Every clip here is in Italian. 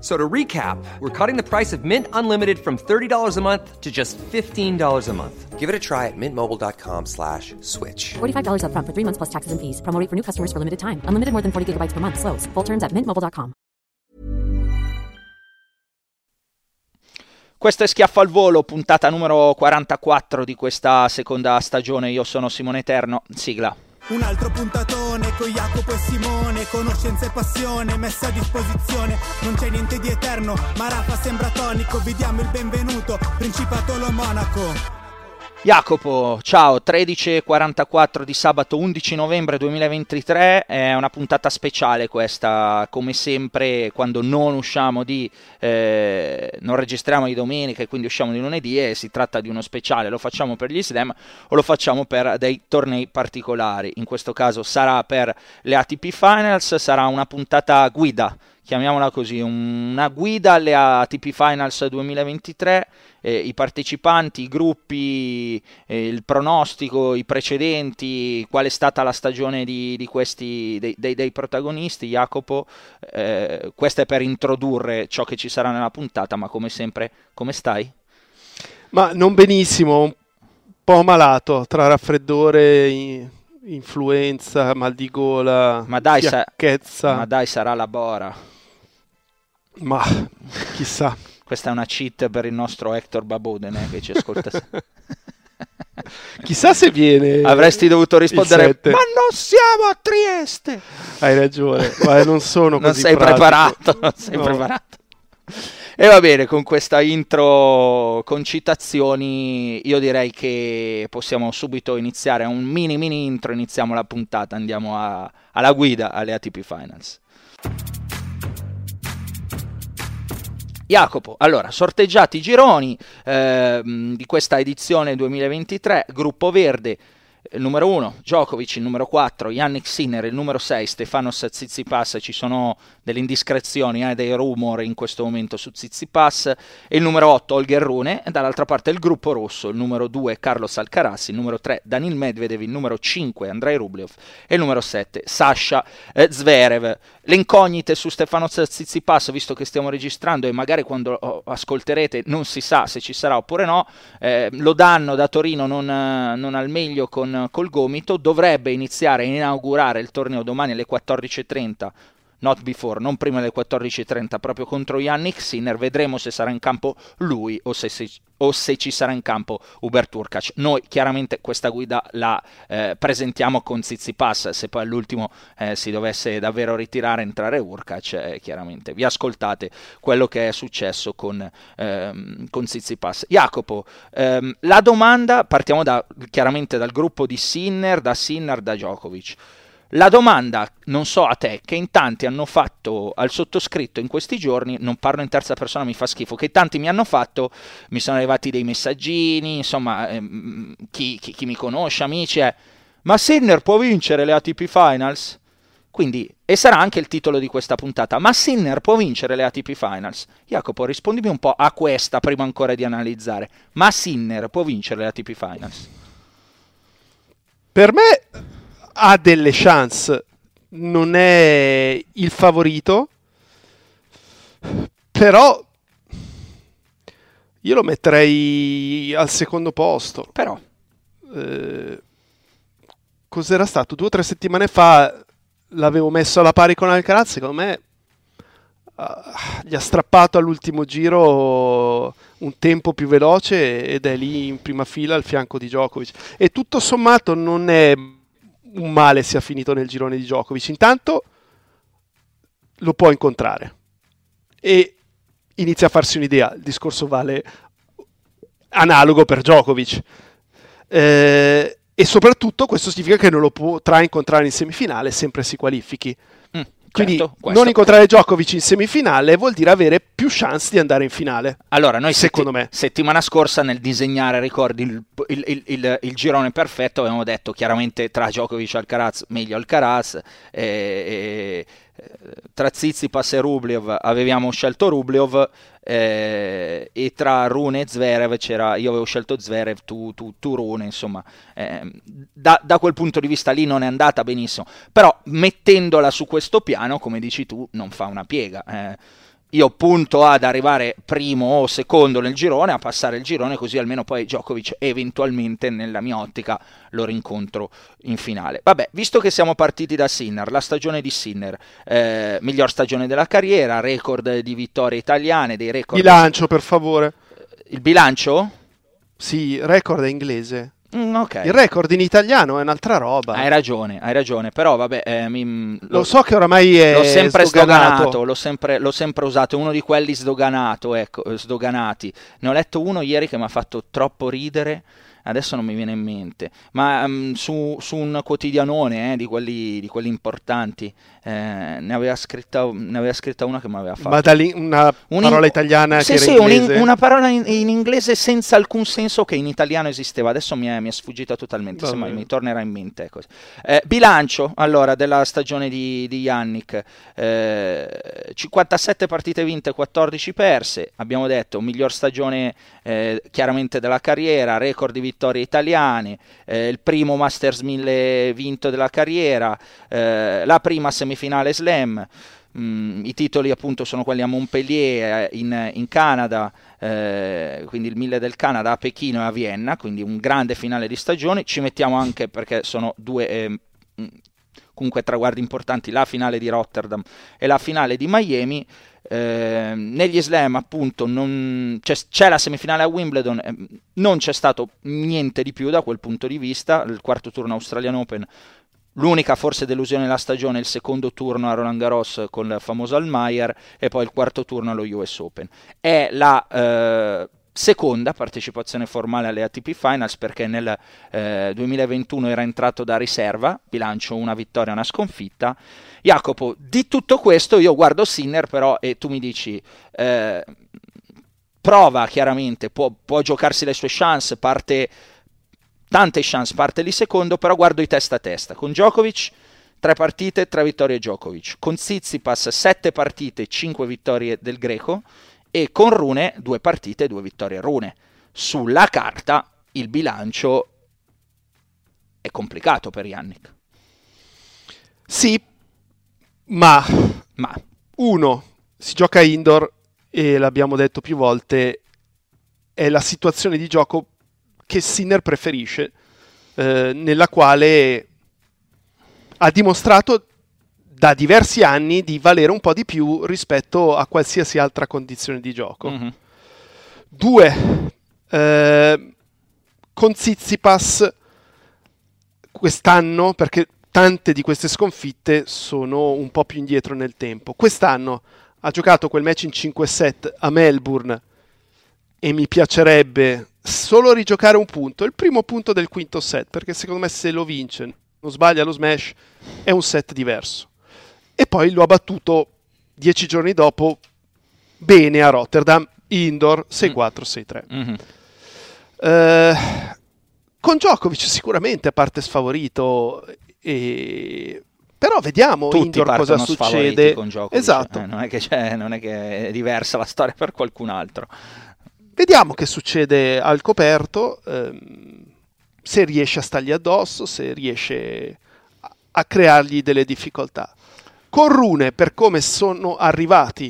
So to recap, we're cutting the price of Mint Unlimited from $30 a month to just $15 a month. Give it a try at mintmobile.com slash switch. $45 upfront for three months plus taxes and fees. Promo rate for new customers for limited time. Unlimited more than 40 gigabytes per month. Slows. Full terms at mintmobile.com. Questo è Schiaffo al Volo, puntata numero 44 di questa seconda stagione. Io sono Simone Eterno. Sigla. Un altro puntatone con Jacopo e Simone, conoscenza e passione messa a disposizione. Non c'è niente di eterno, ma Rafa sembra tonico. Vi diamo il benvenuto, Principato lo Monaco. Jacopo, ciao, 13.44 di sabato 11 novembre 2023, è una puntata speciale questa, come sempre quando non usciamo di, eh, non registriamo di domenica e quindi usciamo di lunedì e si tratta di uno speciale, lo facciamo per gli slam o lo facciamo per dei tornei particolari, in questo caso sarà per le ATP Finals, sarà una puntata guida chiamiamola così, una guida alle ATP Finals 2023, eh, i partecipanti, i gruppi, eh, il pronostico, i precedenti, qual è stata la stagione di, di questi, dei, dei, dei, protagonisti, Jacopo, eh, questo è per introdurre ciò che ci sarà nella puntata, ma come sempre, come stai? Ma non benissimo, un po' malato, tra raffreddore... influenza, mal di gola, ma dai, sa- ma dai sarà la bora. Ma chissà. Questa è una cheat per il nostro Hector Baboden eh, che ci ascolta. Chissà se viene. Avresti dovuto rispondere: Ma non siamo a Trieste. Hai ragione, ma non sono non così sei pratico. preparato. Non sei No. preparato. E va bene, con questa intro con citazioni, io direi che possiamo subito iniziare un mini mini intro. Iniziamo la puntata, andiamo a- alla guida alle ATP Finals. Jacopo, allora, sorteggiati i gironi ehm, di questa edizione 2023, gruppo verde, il numero 1 Djokovic, il numero 4 Yannick Sinner, il numero 6 Stefanos Tsitsipas, ci sono delle indiscrezioni, eh, dei rumor in questo momento su Tsitsipas, e il numero 8 Holger Rune, e dall'altra parte il gruppo rosso, il numero 2 Carlos Alcaraz, il numero 3 Danil Medvedev, il numero 5 Andrei Rublev e il numero 7 Sasha eh, Zverev. Le incognite su Stefanos Tsitsipas, visto che stiamo registrando e magari quando ascolterete non si sa se ci sarà oppure no, eh, lo danno da Torino non, non al meglio con, col gomito, dovrebbe iniziare a inaugurare il torneo domani alle 14.30 not before, non prima delle 14.30, proprio contro Yannick Sinner. Vedremo se sarà in campo lui o se, se- o se ci sarà in campo Hubert Urkac. Noi chiaramente questa guida la eh, presentiamo con Tsitsipas, se poi all'ultimo eh, si dovesse davvero ritirare entrare Urkac, eh, chiaramente vi ascoltate quello che è successo con, ehm, con Tsitsipas. Jacopo, ehm, la domanda, partiamo da, chiaramente dal gruppo di Sinner, da Sinner, da Djokovic. La domanda, non so a te, che in tanti hanno fatto al sottoscritto in questi giorni, non parlo in terza persona, mi fa schifo, che tanti mi hanno fatto, mi sono arrivati dei messaggini, insomma, ehm, chi, chi- chi mi conosce, amici, è, ma Sinner può vincere le ATP Finals? Quindi, e sarà anche il titolo di questa puntata, ma Sinner può vincere le ATP Finals? Jacopo, rispondimi un po' a questa prima ancora di analizzare, ma Sinner può vincere le ATP Finals? Per me ha delle chance, non è il favorito, però io lo metterei al secondo posto. Però, Eh, cos'era stato? Due o tre settimane fa l'avevo messo alla pari con Alcaraz, secondo me ah, gli ha strappato all'ultimo giro un tempo più veloce ed è lì in prima fila al fianco di Djokovic. E tutto sommato non è un male sia finito nel girone di Djokovic. Intanto lo può incontrare e inizia a farsi un'idea. Il discorso vale analogo per Djokovic. Eh, e soprattutto questo significa che non lo potrà incontrare in semifinale sempre si qualifichi. Quindi certo, non incontrare Djokovic in semifinale vuol dire avere più chance di andare in finale. Allora, noi Secondo setti- me. settimana scorsa nel disegnare, ricordi, il, il- il- il- girone perfetto, avevamo detto chiaramente tra Djokovic e Alcaraz, meglio Alcaraz, e, e- eh, tra Tsitsipas e Rublev avevamo scelto Rublev, eh, e tra Rune e Zverev c'era, io avevo scelto Zverev, tu, tu, tu Rune, insomma, ehm, da, da quel punto di vista lì non è andata benissimo, però mettendola su questo piano, come dici tu, non fa una piega. eh. Io punto ad arrivare primo o secondo nel girone, a passare il girone, così almeno poi Djokovic eventualmente nella mia ottica lo rincontro in finale. Vabbè, visto che siamo partiti da Sinner, la stagione di Sinner, eh, miglior stagione della carriera, record di vittorie italiane, dei record... Bilancio, per favore. Il bilancio? Sì, record è inglese. Mm, ok. Il record in italiano è un'altra roba. Hai ragione, hai ragione, però vabbè, eh, mi- Lo so che oramai è l'ho sempre sdoganato. sdoganato, l'ho sempre, l'ho sempre usato, è uno di quelli sdoganato, ecco, eh, sdoganati. Ne ho letto uno ieri che mi ha fatto troppo ridere, adesso non mi viene in mente, ma mm, su, su un quotidianone eh, di, quelli, di quelli importanti, eh, ne, aveva scritta, ne aveva scritta una che mi aveva fatto. Ma da lì una Un parola in- italiana sì, che sì, un in- una parola in, in inglese senza alcun senso che in italiano esisteva. Adesso mi è, mi è sfuggita totalmente, Va se mi tornerà in mente. ecco. Eh, bilancio allora della stagione di, di Yannick: Eh, 57 partite vinte, 14 perse. Abbiamo detto miglior stagione eh, chiaramente della carriera, record di vittorie italiane, eh, il primo Masters 1000 vinto della carriera, eh, la prima semifinale slam. Mm, I titoli appunto sono quelli a Montpellier eh, in, in Canada, eh, quindi il 1000 del Canada a Pechino e a Vienna, quindi un grande finale di stagione. Ci mettiamo anche perché sono due eh, comunque traguardi importanti, la finale di Rotterdam e la finale di Miami. Eh, negli slam appunto non, c'è, c'è la semifinale a Wimbledon, eh, non c'è stato niente di più da quel punto di vista. Il quarto turno Australian Open L'unica forse delusione della stagione è il secondo turno a Roland Garros con il famoso Almayer e poi il quarto turno allo US Open. È la eh, seconda partecipazione formale alle ATP Finals perché nel eh, 2021 era entrato da riserva, bilancio una vittoria e una sconfitta. Jacopo, di tutto questo io guardo Sinner però e tu mi dici... eh, prova chiaramente, può, può giocarsi le sue chance, parte tante chance, parte lì secondo, però guardo i testa a testa. Con Djokovic, tre partite, tre vittorie Djokovic. Con Tsitsipas, sette partite, cinque vittorie del greco. E con Rune, due partite, due vittorie Rune. Sulla carta il bilancio è complicato per Yannick. Sì, ma Ma uno, si gioca indoor e l'abbiamo detto più volte, è la situazione di gioco che Sinner preferisce, eh, nella quale ha dimostrato da diversi anni di valere un po' di più rispetto a qualsiasi altra condizione di gioco. mhm, Due, eh, con Tsitsipas quest'anno, perché tante di queste sconfitte sono un po' più indietro nel tempo, quest'anno ha giocato quel match in 5 set a Melbourne e mi piacerebbe solo rigiocare un punto, il primo punto del quinto set, perché secondo me se lo vince, non sbaglia lo smash, è un set diverso. E poi lo ha battuto dieci giorni dopo bene a Rotterdam, indoor 6-4, 6-3. mhm. Eh, con Djokovic sicuramente a parte sfavorito, e... però vediamo Tutti indoor cosa succede. con Djokovic. Esatto. eh, non, è che c'è- non è che è diversa la storia per qualcun altro. Vediamo che succede al coperto, ehm, se riesce a stargli addosso, se riesce a, a creargli delle difficoltà. Con Rune, per come sono arrivati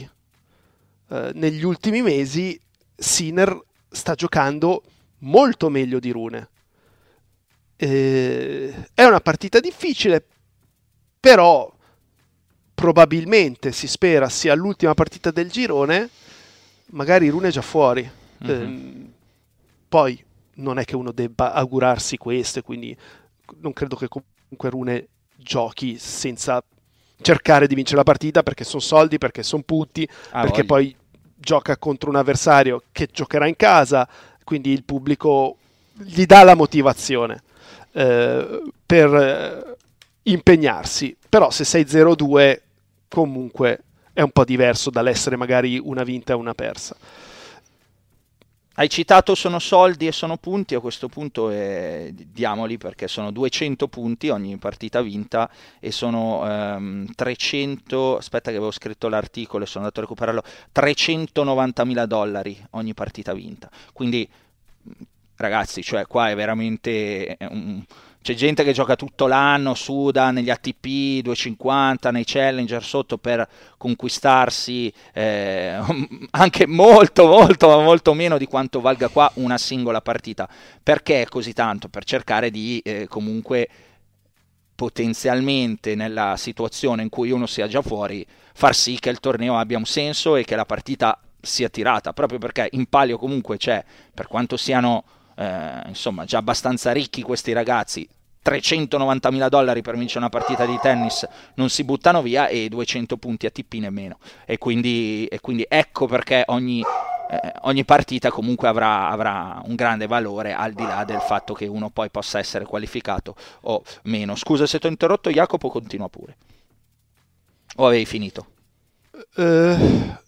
eh, negli ultimi mesi, Sinner sta giocando molto meglio di Rune. Eh, è una partita difficile, però probabilmente si spera sia l'ultima partita del girone, magari Rune è già fuori. Mhm. Ehm, poi non è che uno debba augurarsi questo, quindi non credo che comunque Rune giochi senza cercare di vincere la partita perché sono soldi, perché sono punti, Ah, perché voglia. poi gioca contro un avversario che giocherà in casa, quindi il pubblico gli dà la motivazione eh, per eh, impegnarsi. Però se sei 0-2 comunque è un po' diverso dall'essere magari una vinta e una persa. Hai citato sono soldi e sono punti, a questo punto eh, diamoli perché sono 200 punti ogni partita vinta e sono ehm, 300, aspetta che avevo scritto l'articolo e sono andato a recuperarlo, 390 mila dollari ogni partita vinta. Quindi ragazzi, cioè qua è veramente un- c'è gente che gioca tutto l'anno, suda negli ATP 250, nei Challenger sotto per conquistarsi eh, anche molto, molto, molto meno di quanto valga qua una singola partita. Perché così tanto? Per cercare di eh, comunque potenzialmente nella situazione in cui uno sia già fuori, far sì che il torneo abbia un senso e che la partita sia tirata, proprio perché in palio comunque c'è, per quanto siano eh, insomma già abbastanza ricchi questi ragazzi, 390 mila dollari per vincere una partita di tennis non si buttano via e 200 punti ATP nemmeno. E quindi, e quindi ecco perché ogni, eh, ogni partita comunque avrà, avrà un grande valore al di là del fatto che uno poi possa essere qualificato o meno. Scusa se ti ho interrotto, Jacopo, continua pure. O avevi finito? Eh,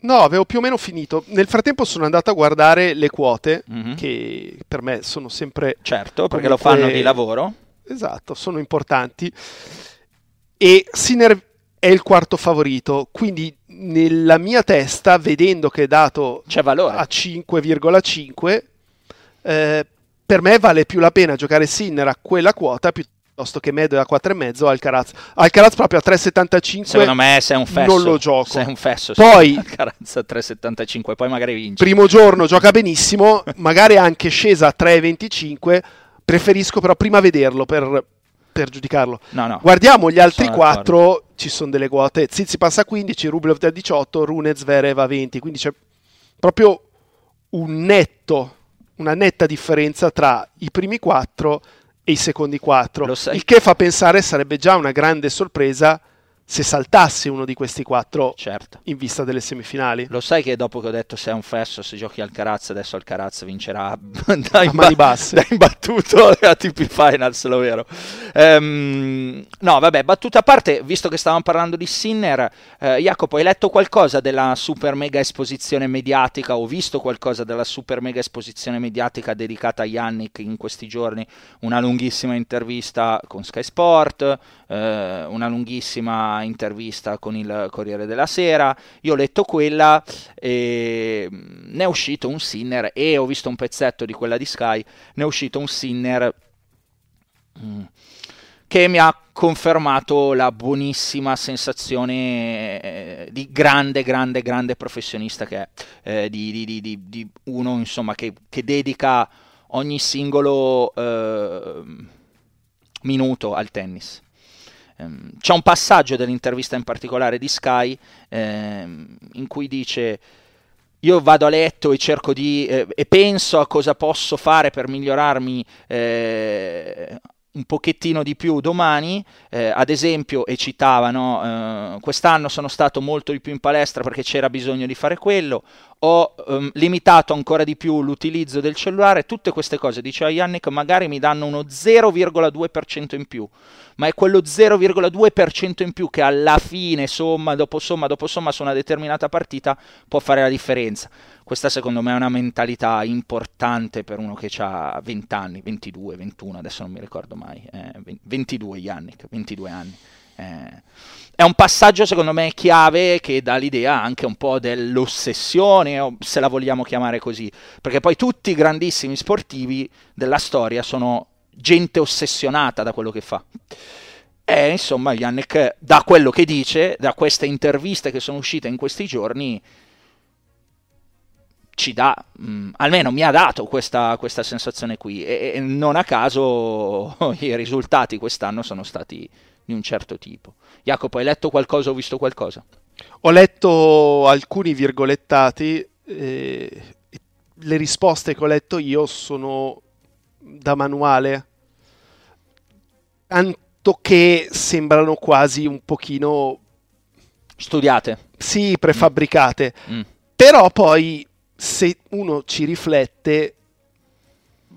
no, avevo più o meno finito. Nel frattempo sono andato a guardare le quote, Mhm. che per me sono sempre... Certo, perché lo fanno di lavoro. Esatto, sono importanti. E Sinner è il quarto favorito, quindi nella mia testa, vedendo che è dato C'è valore. a 5,5, eh, per me vale più la pena giocare Sinner a quella quota piuttosto che Medo a 4,5 o Alcaraz. Alcaraz proprio a 3,75 Secondo me sei un fesso. non lo gioco. Sei un fesso. Poi- Carazza 3,75, poi magari vinci. primo giorno gioca benissimo, magari anche scesa a 3,25. Preferisco però prima vederlo per, per giudicarlo. No, no. Guardiamo gli altri Sono quattro, ci sono delle quote. Zizi passa a 15, Rublev da 18, Rune Zverev a 20, quindi c'è proprio un netto, una netta differenza tra i primi quattro e i secondi quattro. Lo sai- Il che fa pensare sarebbe già una grande sorpresa se saltasse uno di questi quattro Certo. in vista delle semifinali. Lo sai che dopo che ho detto sei un fesso, se giochi al Caraz, adesso il Caraz vincerà da, A mani basse. da imbattuto a TP Finals, lo vero. Ehm, no, vabbè, battuta a parte, visto che stavamo parlando di Sinner, eh, Jacopo, hai letto qualcosa della super mega esposizione mediatica o visto qualcosa della super mega esposizione mediatica dedicata a Yannick in questi giorni? Una lunghissima intervista con Sky Sport, eh, una lunghissima intervista con il Corriere della Sera. Io ho letto quella e mm, ne è uscito un Sinner e ho visto un pezzetto di quella di Sky, ne è uscito un Sinner mm, che mi ha confermato la buonissima sensazione eh, di grande, grande, grande professionista che è, eh, di, di- di- di- uno insomma che, che dedica ogni singolo eh, minuto al tennis. Ehm, C'è un passaggio dell'intervista in particolare di Sky ehm, in cui dice io vado a letto e cerco di eh, e penso a cosa posso fare per migliorarmi eh, un pochettino di più domani, eh, ad esempio, e citava, no, eh, quest'anno sono stato molto di più in palestra perché c'era bisogno di fare quello, ho ehm, limitato ancora di più l'utilizzo del cellulare, tutte queste cose, diceva Yannick, magari mi danno uno 0,2% in più, ma è quello 0,2% in più che alla fine, somma dopo somma dopo somma, su una determinata partita può fare la differenza. Questa secondo me è una mentalità importante per uno che ha 20 anni, 22, 21, adesso non mi ricordo mai, eh, 22 Yannick, 22 anni. Eh, è un passaggio secondo me chiave che dà l'idea anche un po' dell'ossessione, se la vogliamo chiamare così, perché poi tutti i grandissimi sportivi della storia sono gente ossessionata da quello che fa. E insomma, Yannick, da quello che dice, da queste interviste che sono uscite in questi giorni, ci dà, mh, almeno mi ha dato questa, questa sensazione qui. E, e non a caso i risultati quest'anno sono stati di un certo tipo. Jacopo, hai letto qualcosa o visto qualcosa? Ho letto alcuni virgolettati, eh, le risposte che ho letto io sono da manuale. Tan- che sembrano quasi un pochino Studiate. sì, prefabbricate. Mm. Però poi se uno ci riflette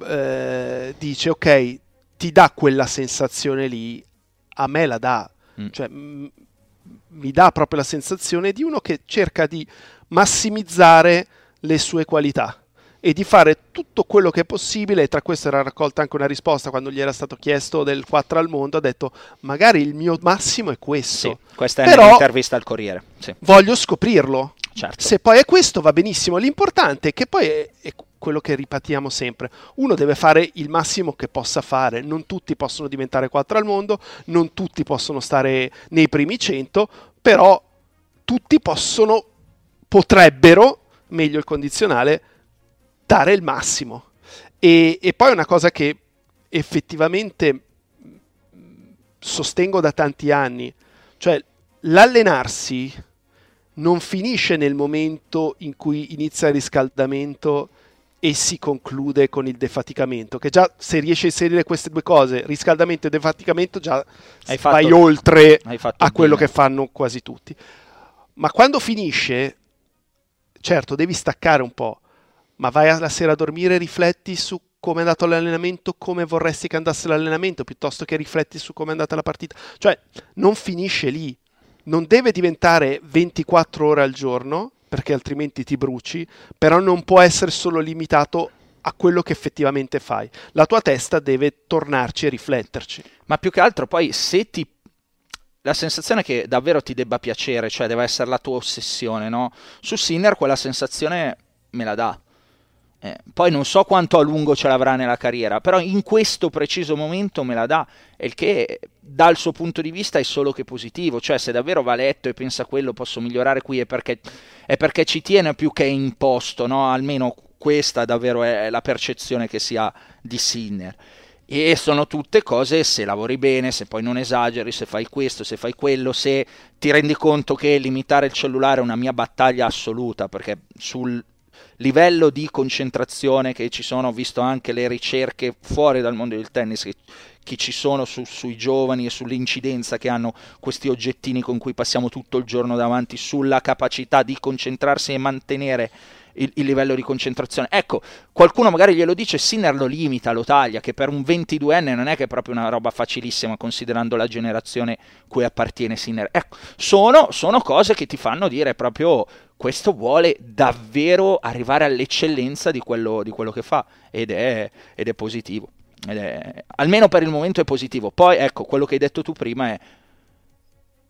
eh, dice ok, ti dà quella sensazione lì, a me la dà. Mm. Cioè, m- mi dà proprio la sensazione di uno che cerca di massimizzare le sue qualità e di fare tutto quello che è possibile. E tra questo era raccolta anche una risposta quando gli era stato chiesto del 4 al mondo. Ha detto: Magari il mio massimo è questo. Sì, questa è Però un'intervista al Corriere. Sì, voglio scoprirlo. certo. Se poi è questo va benissimo. L'importante è che poi è, è quello che ripetiamo sempre. Uno deve fare il massimo che possa fare. Non tutti possono diventare 4 al mondo, non tutti possono stare nei primi 100, però tutti possono, potrebbero, meglio il condizionale, dare il massimo. E, e poi una cosa che effettivamente sostengo da tanti anni, cioè l'allenarsi non finisce nel momento in cui inizia il riscaldamento e si conclude con il defaticamento, che già se riesci a inserire queste due cose, riscaldamento e defaticamento, già Hai fatto- vai oltre a quello bene. che fanno quasi tutti. Ma quando finisce, certo, devi staccare un po', ma vai la sera a dormire e rifletti su come è andato l'allenamento, come vorresti che andasse l'allenamento, piuttosto che rifletti su come è andata la partita. Cioè, non finisce lì. Non deve diventare 24 ore al giorno, perché altrimenti ti bruci, però non può essere solo limitato a quello che effettivamente fai. La tua testa deve tornarci e rifletterci. Ma più che altro poi se ti... La sensazione che davvero ti debba piacere, cioè deve essere la tua ossessione, no? Su Sinner quella sensazione me la dà. Eh, poi non so quanto a lungo ce l'avrà nella carriera, però in questo preciso momento me la dà, e il che dal suo punto di vista è solo che positivo, cioè se davvero va letto e pensa quello posso migliorare qui è perché, è perché ci tiene più che imposto, no? almeno questa davvero è la percezione che si ha di Sinner. E sono tutte cose, se lavori bene, se poi non esageri, se fai questo, se fai quello, se ti rendi conto che limitare il cellulare è una mia battaglia assoluta, perché sul livello di concentrazione che ci sono, ho visto anche le ricerche fuori dal mondo del tennis, che, ci sono su- sui giovani e sull'incidenza che hanno questi oggettini con cui passiamo tutto il giorno davanti, sulla capacità di concentrarsi e mantenere il, il livello di concentrazione. Ecco, qualcuno magari glielo dice, Sinner lo limita, lo taglia, che per un 22enne non è che è proprio una roba facilissima considerando la generazione cui appartiene Sinner. Ecco, sono, sono cose che ti fanno dire proprio questo vuole davvero arrivare all'eccellenza di quello, di quello che fa ed è, ed è positivo. È- almeno per il momento è positivo. Poi ecco, quello che hai detto tu prima è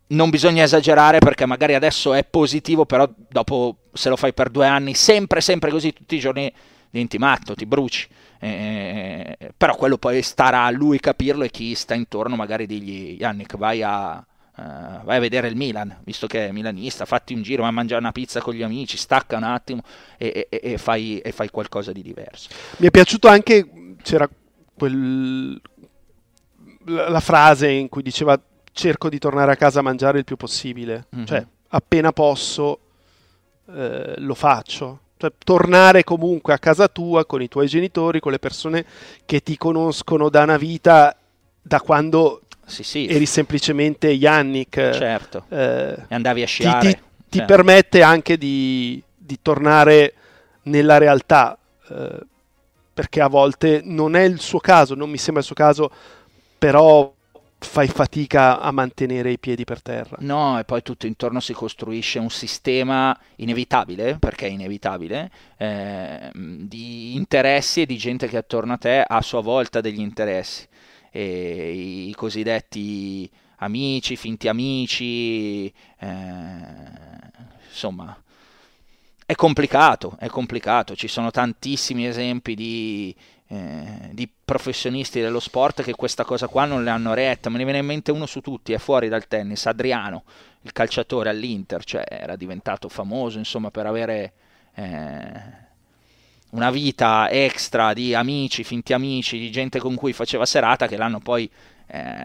non bisogna esagerare perché magari adesso è positivo, però dopo se lo fai per due anni, sempre, sempre così, tutti i giorni, diventi matto, ti bruci. Eh, però quello poi starà a lui capirlo e chi sta intorno magari digli Yannick vai a, eh, vai a vedere il Milan, visto che è milanista, fatti un giro, vai a mangiare una pizza con gli amici, stacca un attimo e, e- e fai, e fai qualcosa di diverso. Mi è piaciuto anche, c'era quel, la, la frase in cui diceva cerco di tornare a casa a mangiare il più possibile, Mhm. cioè appena posso eh, lo faccio. Cioè, tornare comunque a casa tua con i tuoi genitori, con le persone che ti conoscono da una vita, da quando Sì, sì, eri semplicemente Yannick. certo. eh, E andavi a ti, sciare. ti- ti Cioè, permette anche di, di tornare nella realtà, eh, perché a volte non è il suo caso, non mi sembra il suo caso, però fai fatica a mantenere i piedi per terra. No, e poi tutto intorno si costruisce un sistema inevitabile, perché è inevitabile, ehm, di interessi e di gente che attorno a te ha a sua volta degli interessi. E i cosiddetti amici, finti amici, eh, insomma, è complicato, è complicato. Ci sono tantissimi esempi di, eh, di professionisti dello sport che questa cosa qua non le hanno retta. Me ne viene in mente uno su tutti, è fuori dal tennis, Adriano, il calciatore all'Inter, cioè era diventato famoso insomma per avere eh, una vita extra di amici, finti amici, di gente con cui faceva serata che l'hanno poi eh,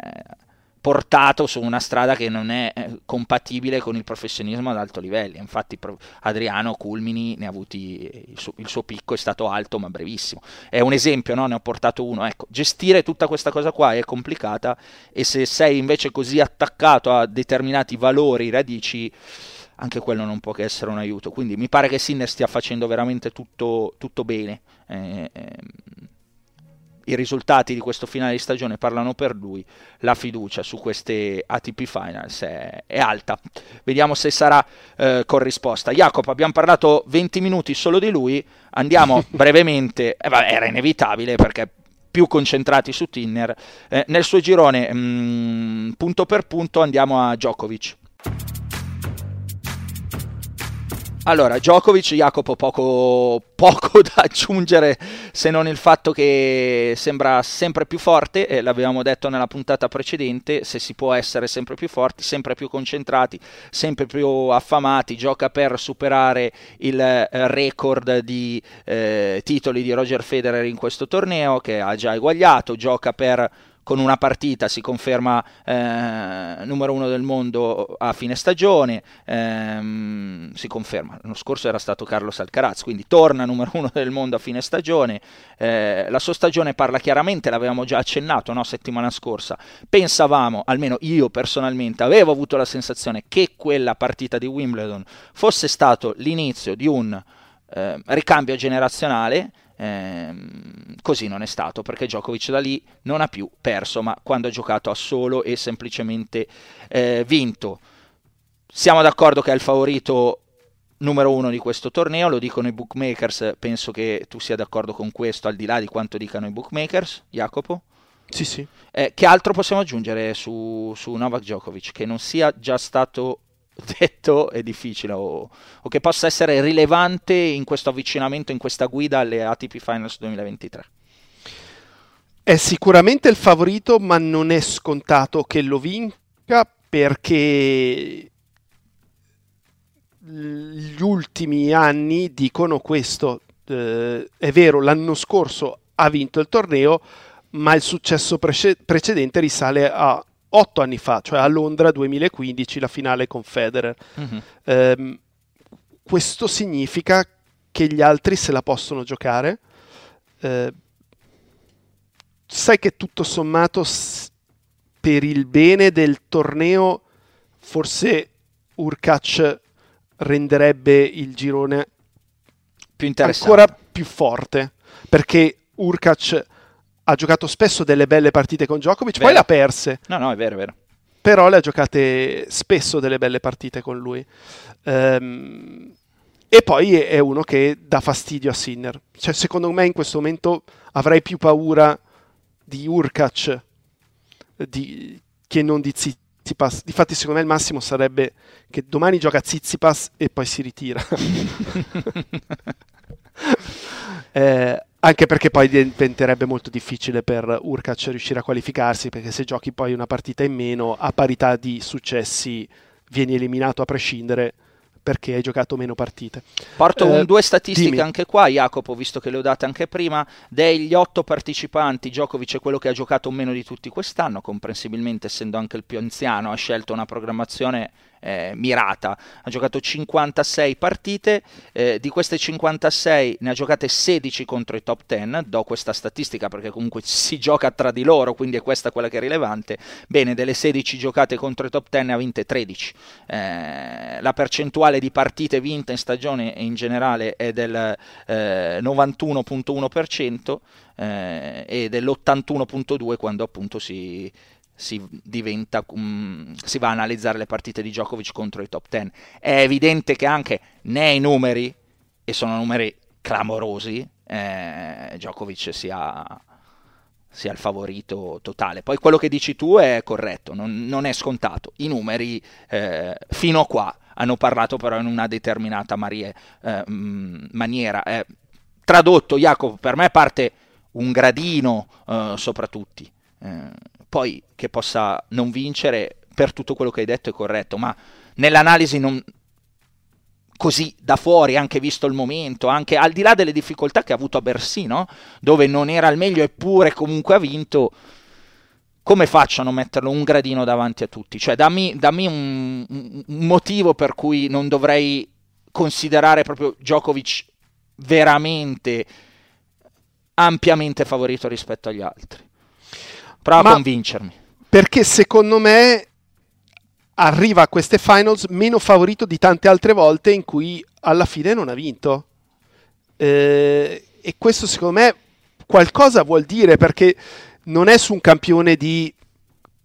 portato su una strada che non è eh, compatibile con il professionismo ad alto livello. Infatti Adriano Culmini ne ha avuti, il suo, il suo, picco è stato alto ma brevissimo. È un esempio, no? ne ho portato uno. Ecco, gestire tutta questa cosa qua è complicata e se sei invece così attaccato a determinati valori, radici, anche quello non può che essere un aiuto. Quindi mi pare che Sinner stia facendo veramente tutto, tutto bene. Eh, eh, i risultati di questo finale di stagione parlano per lui, la fiducia su queste ATP Finals è, è alta. Vediamo se sarà eh, corrisposta. Jacopo, abbiamo parlato 20 minuti solo di lui, andiamo brevemente, eh, vabbè, era inevitabile perché più concentrati su Tinner. Eh, nel suo girone, mh, mm, punto per punto, andiamo a Djokovic. Allora, Djokovic, Jacopo, poco, poco, da aggiungere se non il fatto che sembra sempre più forte, eh, l'avevamo detto nella puntata precedente, se si può essere sempre più forti, sempre più concentrati, sempre più affamati, gioca per superare il eh, record di eh, titoli di Roger Federer in questo torneo che ha già eguagliato, gioca per con una partita si conferma eh, numero uno del mondo a fine stagione, ehm, si conferma, l'anno scorso era stato Carlos Alcaraz, quindi torna numero uno del mondo a fine stagione, eh, la sua stagione parla chiaramente, l'avevamo già accennato no, settimana scorsa, pensavamo, almeno io personalmente avevo avuto la sensazione che quella partita di Wimbledon fosse stato l'inizio di un eh, ricambio generazionale, Ehm, così non è stato perché Djokovic da lì non ha più perso, ma quando ha giocato ha solo e semplicemente eh, vinto. Siamo d'accordo che è il favorito numero uno di questo torneo, lo dicono i bookmakers, penso che tu sia d'accordo con questo, al di là di quanto dicano i bookmakers, Jacopo? Sì, sì. Eh, che altro possiamo aggiungere su, su Novak Djokovic? Che non sia già stato detto è difficile o, o, che possa essere rilevante in questo avvicinamento, in questa guida alle ATP Finals 2023? È sicuramente il favorito, ma non è scontato che lo vinca perché gli ultimi anni dicono questo. Eh, è vero, l'anno scorso ha vinto il torneo, ma il successo prece- precedente risale a otto anni fa, cioè a Londra 2015, la finale con Federer. Uh-huh. Eh, questo significa che gli altri se la possono giocare. Eh, sai che tutto sommato s- per il bene del torneo forse Urkac renderebbe il girone più ancora più forte perché Urkac ha giocato spesso delle belle partite con Djokovic, vero. poi le ha perse. No, no, è vero, è vero. Però le ha giocate spesso delle belle partite con lui. Um, e poi è uno che dà fastidio a Sinner. Cioè, secondo me in questo momento avrei più paura di Urkac di, che non di Zizipas. Difatti, secondo me il massimo sarebbe che domani gioca Zizipas e poi si ritira. eh, anche perché poi diventerebbe molto difficile per Urkac riuscire a qualificarsi, perché se giochi poi una partita in meno, a parità di successi, vieni eliminato a prescindere perché hai giocato meno partite. Porto eh, un, due statistiche dimmi. anche qua, Jacopo, visto che le ho date anche prima. Degli otto partecipanti, Djokovic è quello che ha giocato meno di tutti quest'anno, comprensibilmente essendo anche il più anziano, ha scelto una programmazione eh, mirata. Ha giocato 56 partite, eh, di queste 56 ne ha giocate 16 contro i top 10, do questa statistica perché comunque si gioca tra di loro, quindi è questa quella che è rilevante. Bene, delle 16 giocate contro i top 10 ne ha vinte 13. Eh, la percentuale di partite vinte in stagione in generale è del 91.1% eh, eh, e dell'81.2% quando appunto si si, diventa, um, si va a analizzare le partite di Djokovic contro i top 10. È evidente che anche nei numeri, e sono numeri clamorosi, eh, Djokovic sia, sia, il favorito totale. Poi quello che dici tu è corretto, non, non è scontato. I numeri eh, fino a qua hanno parlato però in una determinata marie, eh, maniera. Eh, tradotto, Jacopo, per me parte un gradino eh, sopra tutti. Poi che possa non vincere per tutto quello che hai detto è corretto, ma nell'analisi non, così da fuori, anche visto il momento, anche al di là delle difficoltà che ha avuto a Bersino, dove non era al meglio eppure comunque ha vinto, come faccio a non metterlo un gradino davanti a tutti? Cioè, dammi, dammi un, un, motivo per cui non dovrei considerare proprio Djokovic veramente ampiamente favorito rispetto agli altri. Prova a convincermi. Perché secondo me arriva a queste finals meno favorito di tante altre volte in cui alla fine non ha vinto. Eh, e questo secondo me qualcosa vuol dire perché non è su un campione di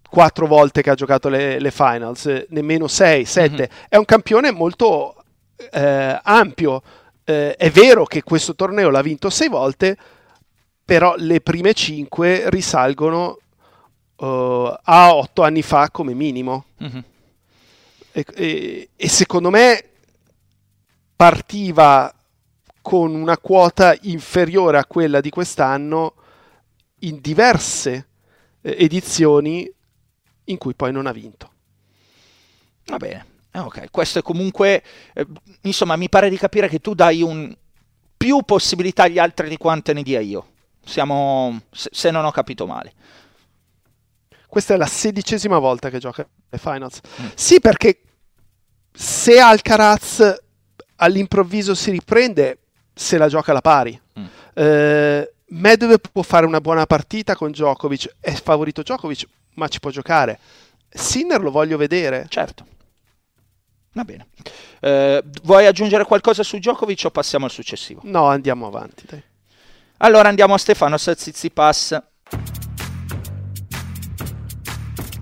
quattro volte che ha giocato le, le finals, nemmeno sei, sette. Mm-hmm. È un campione molto eh, ampio. Eh, è vero che questo torneo l'ha vinto sei volte, però le prime cinque risalgono uh, a otto anni fa come minimo. Mm-hmm. E, e, e secondo me partiva con una quota inferiore a quella di quest'anno in diverse eh, edizioni in cui poi non ha vinto. Va bene, eh, ok, questo è comunque, eh, insomma, mi pare di capire che tu dai un, più possibilità agli altri di quante ne dia io. Siamo, se, se non ho capito male. Questa è la sedicesima volta che gioca le finals. Mm. Sì, perché se Alcaraz all'improvviso si riprende, se la gioca alla pari. Mm. Eh, Medvedev può fare una buona partita con Djokovic, è favorito Djokovic, ma ci può giocare. Sinner lo voglio vedere. Certo. Va bene. Eh, vuoi aggiungere qualcosa su Djokovic o passiamo al successivo? No, andiamo avanti. Dai. Allora andiamo a Stefano Zizipas.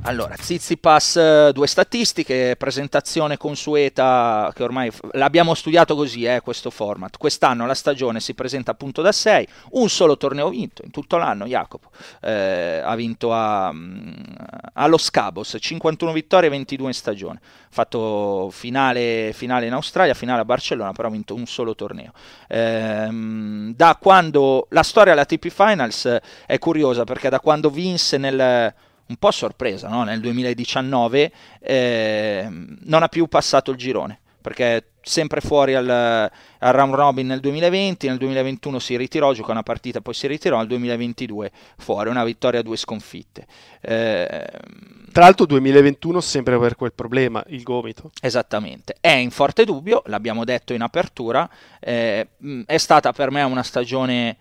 Allora, Zizipas, eh, due statistiche, presentazione consueta, che ormai l'abbiamo studiato così, eh, questo format. Quest'anno la stagione si presenta appunto da 6, un solo torneo vinto in tutto l'anno, Jacopo. Eh, ha vinto a, mm, allo Scabos, 51 vittorie e 22 in stagione. Ha fatto finale, finale, in Australia, finale a Barcellona, però ha vinto un solo torneo. Eh, da quando la storia della TP Finals è curiosa, perché da quando vinse nel un po' sorpresa no? nel 2019 eh, non ha più passato il girone perché sempre fuori al, al, round robin nel 2020, nel 2021 si ritirò, giocò una partita, poi si ritirò, nel 2022 fuori, una vittoria due sconfitte. Eh, Tra l'altro 2021 sempre per quel problema, il gomito. Esattamente, è in forte dubbio, l'abbiamo detto in apertura, eh, è stata per me una stagione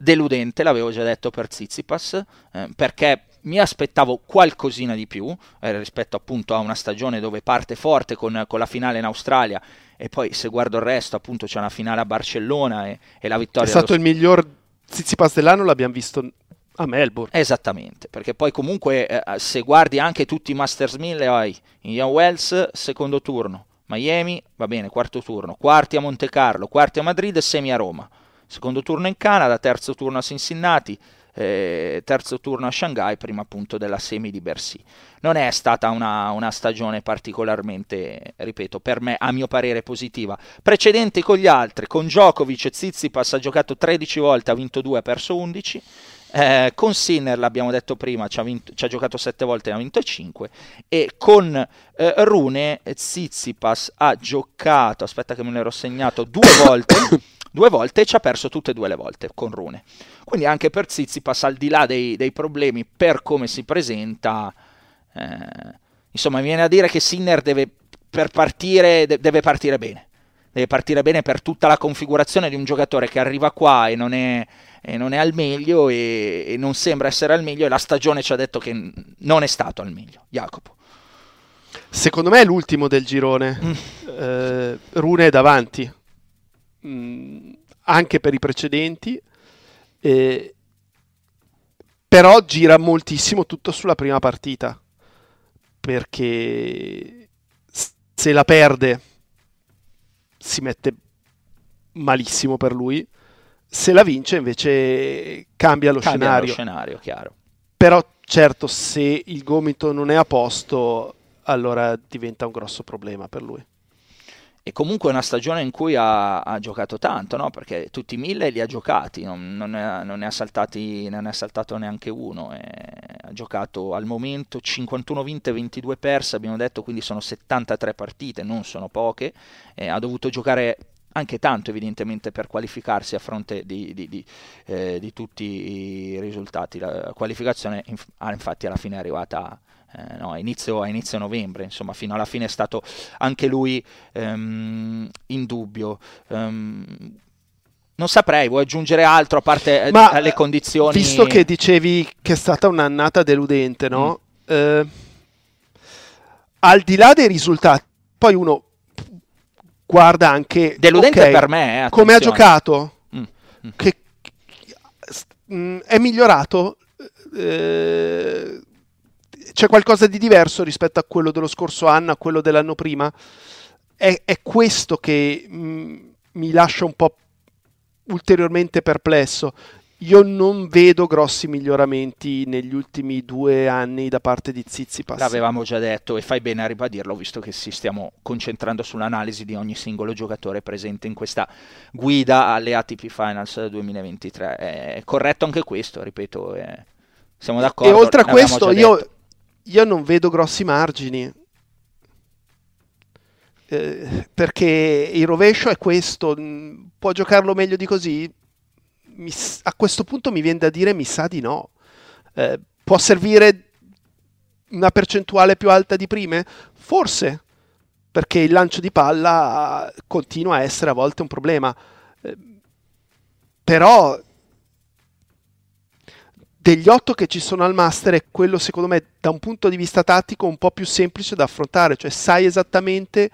deludente, l'avevo già detto per Zizipas, eh, perché mi aspettavo qualcosina di più eh, rispetto appunto a una stagione dove parte forte con, con, la finale in Australia e poi se guardo il resto appunto c'è una finale a Barcellona e, e la vittoria... È stato dello... il miglior Zizipas dell'anno, l'abbiamo visto a Melbourne. Esattamente, perché poi comunque eh, se guardi anche tutti i Masters 1000 hai Indian Wells secondo turno, Miami va bene quarto turno, quarti a Monte Carlo, quarti a Madrid e semi a Roma, secondo turno in Canada, terzo turno a Cincinnati, eh, terzo turno a Shanghai prima appunto della semi di Bercy. Non è stata una, una, stagione particolarmente, ripeto, per me, a mio parere positiva. Precedenti con gli altri, con Djokovic Zizipas ha giocato 13 volte, ha vinto 2, ha perso 11. Eh, con Sinner, l'abbiamo detto prima, ci ha, vinto, ci ha, giocato 7 volte e ha vinto 5. E con eh, Rune, Zizipas ha giocato, aspetta che me l'ero segnato, due volte due volte e ci ha perso tutte e due le volte con Rune. Quindi anche per Zizipas, al di là dei, dei problemi per come si presenta, eh, insomma, viene a dire che Sinner deve, per partire, de- deve partire bene. Deve partire bene per tutta la configurazione di un giocatore che arriva qua e non è, e non è al meglio e, e, non sembra essere al meglio e la stagione ci ha detto che non è stato al meglio. Jacopo. Secondo me è l'ultimo del girone. Mm. Eh, Rune è davanti mh, mm, anche per i precedenti, eh, però gira moltissimo tutto sulla prima partita, perché se la perde si mette malissimo per lui, se la vince invece cambia lo cambia scenario. Lo scenario chiaro. Però certo se il gomito non è a posto allora diventa un grosso problema per lui e comunque è una stagione in cui ha, ha giocato tanto, no? perché tutti i mille li ha giocati, non, non, ha, non, ne, ha saltato neanche uno, ha giocato al momento 51 vinte e 22 perse, abbiamo detto, quindi sono 73 partite, non sono poche, ha dovuto giocare anche tanto evidentemente per qualificarsi a fronte di, di, di, eh, di tutti i risultati. La qualificazione inf- ah, infatti alla fine è arrivata eh, no, a, inizio, a, inizio, novembre, insomma fino alla fine è stato anche lui ehm, in dubbio. Um, non saprei, vuoi aggiungere altro a parte eh, Ma, le condizioni? Visto che dicevi che è stata un'annata deludente, no? Mm. Eh, al di là dei risultati, poi uno guarda anche deludente okay, per me, eh, come ha giocato, mm. Mm. che mh, mm, è migliorato. Eh, c'è qualcosa di diverso rispetto a quello dello scorso anno, a quello dell'anno prima. È, è questo che mh, mi lascia un po' ulteriormente perplesso. Io non vedo grossi miglioramenti negli ultimi due anni da parte di Zizipas. L'avevamo già detto e fai bene a ribadirlo, visto che ci stiamo concentrando sull'analisi di ogni singolo giocatore presente in questa guida alle ATP Finals 2023. È corretto anche questo, ripeto, è... siamo d'accordo. E oltre a questo, io, io non vedo grossi margini. Eh, perché il rovescio è questo, può giocarlo meglio di così? mi, a questo punto mi viene da dire mi sa di no. Eh, può servire una percentuale più alta di prime? Forse, perché il lancio di palla continua a essere a volte un problema. Eh, però degli otto che ci sono al master è quello secondo me da un punto di vista tattico un po' più semplice da affrontare, cioè sai esattamente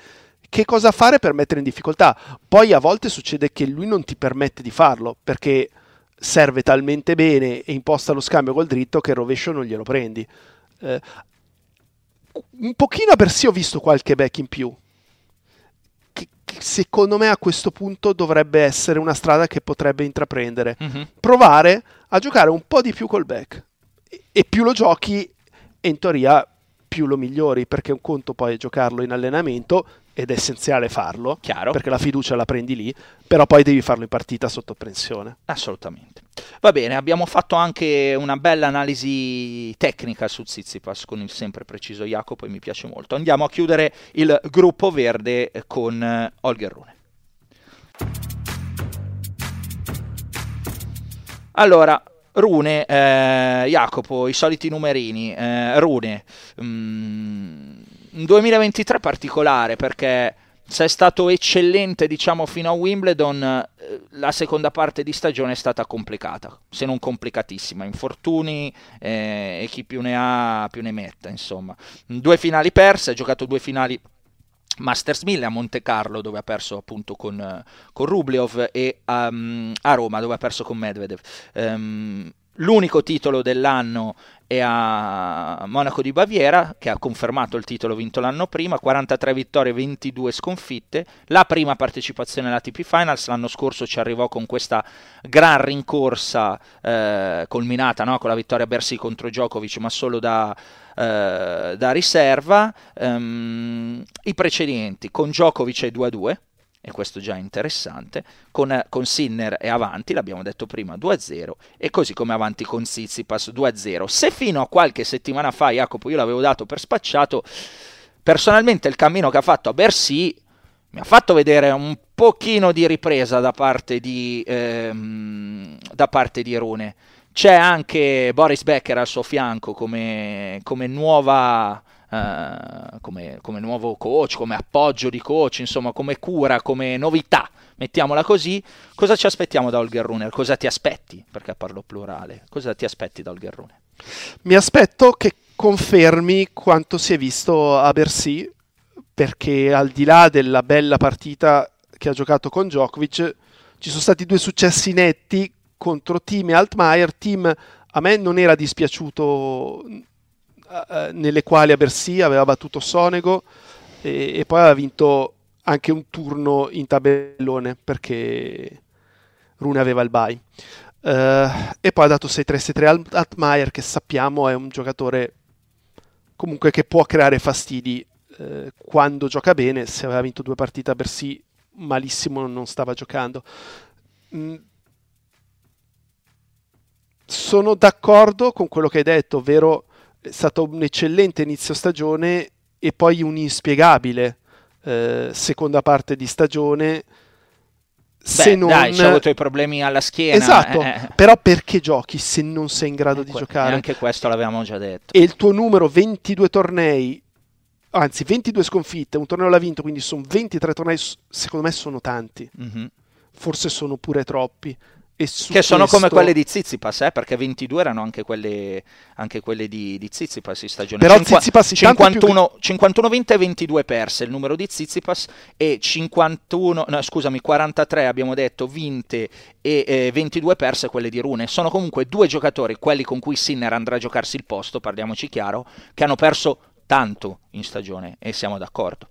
che cosa fare per mettere in difficoltà. Poi a volte succede che lui non ti permette di farlo perché serve talmente bene e imposta lo scambio col dritto che il rovescio non glielo prendi. Eh, un pochino per sé ho visto qualche back in più. Secondo me a questo punto dovrebbe essere una strada che potrebbe intraprendere. Mm-hmm. Provare a giocare un po' di più col back. E, e più lo giochi, in teoria più lo migliori, perché un conto poi è giocarlo in allenamento, ed è essenziale farlo, Chiaro. perché la fiducia la prendi lì, però poi devi farlo in partita sotto pressione. Assolutamente. Va bene, abbiamo fatto anche una bella analisi tecnica su Zizipas con il sempre preciso Jacopo e mi piace molto. Andiamo a chiudere il gruppo verde con eh, Holger Rune. Allora, Rune, eh, Jacopo, i soliti numerini, eh, Rune, mm, un 2023 particolare perché sei stato eccellente diciamo fino a Wimbledon, eh, la seconda parte di stagione è stata complicata, se non complicatissima, infortuni eh, e chi più ne ha più ne metta, insomma. Due finali perse, ha giocato due finali Masters 1000 a Monte Carlo dove ha perso appunto con, con Rublev e um, a Roma dove ha perso con Medvedev. Um, l'unico titolo dell'anno è a Monaco di Baviera, che ha confermato il titolo vinto l'anno prima, 43 vittorie, 22 sconfitte, la prima partecipazione all'ATP Finals, l'anno scorso ci arrivò con questa gran rincorsa eh, culminata no? con la vittoria Bersi contro Djokovic, ma solo da, eh, da riserva. Um, I precedenti con Djokovic è 2-2, e questo già è interessante, con, con Sinner è avanti, l'abbiamo detto prima, 2-0, e così come avanti con Tsitsipas 2-0. Se fino a qualche settimana fa, Jacopo, io l'avevo dato per spacciato, personalmente il cammino che ha fatto a Bercy mi ha fatto vedere un pochino di ripresa da parte di, ehm, da parte di Rune. C'è anche Boris Becker al suo fianco come, come nuova eh, come, come, nuovo coach, come appoggio di coach, insomma come cura, come novità, mettiamola così, cosa ci aspettiamo da Holger Runner? Cosa ti aspetti? Perché parlo plurale, cosa ti aspetti da Holger Runner? Mi aspetto che confermi quanto si è visto a Bercy, perché al di là della bella partita che ha giocato con Djokovic, ci sono stati due successi netti contro Team e Altmaier. Team a me non era dispiaciuto nelle quali a Bercy aveva battuto Sonego e, e, poi aveva vinto anche un turno in tabellone perché Rune aveva il bye. Uh, e poi ha dato 6-3-6-3 al Atmaier che sappiamo è un giocatore comunque che può creare fastidi uh, quando gioca bene se aveva vinto due partite a Bercy malissimo non stava giocando mm. sono d'accordo con quello che hai detto ovvero è stato un eccellente inizio stagione e poi un inspiegabile eh, seconda parte di stagione se Beh, non... dai, c'hai avuto i problemi alla schiena. Esatto, eh, però perché giochi se non sei in grado di que- giocare? Anche questo l'avevamo già detto. E il tuo numero 22 tornei, anzi 22 sconfitte, un torneo l'ha vinto, quindi sono 23 tornei, secondo me sono tanti, Mhm. forse sono pure troppi. Che sono come questo- quelle di Zizipas, eh? perché 22 erano anche quelle, anche quelle di, di Zizipas in stagione. Però Tsitsipas intanto è più 51, 51 vinte e 22 perse il numero di Zizipas e 51, no, scusami, 43 abbiamo detto vinte e eh, 22 perse quelle di Rune. Sono comunque due giocatori, quelli con cui Sinner andrà a giocarsi il posto, parliamoci chiaro, che hanno perso tanto in stagione e siamo d'accordo.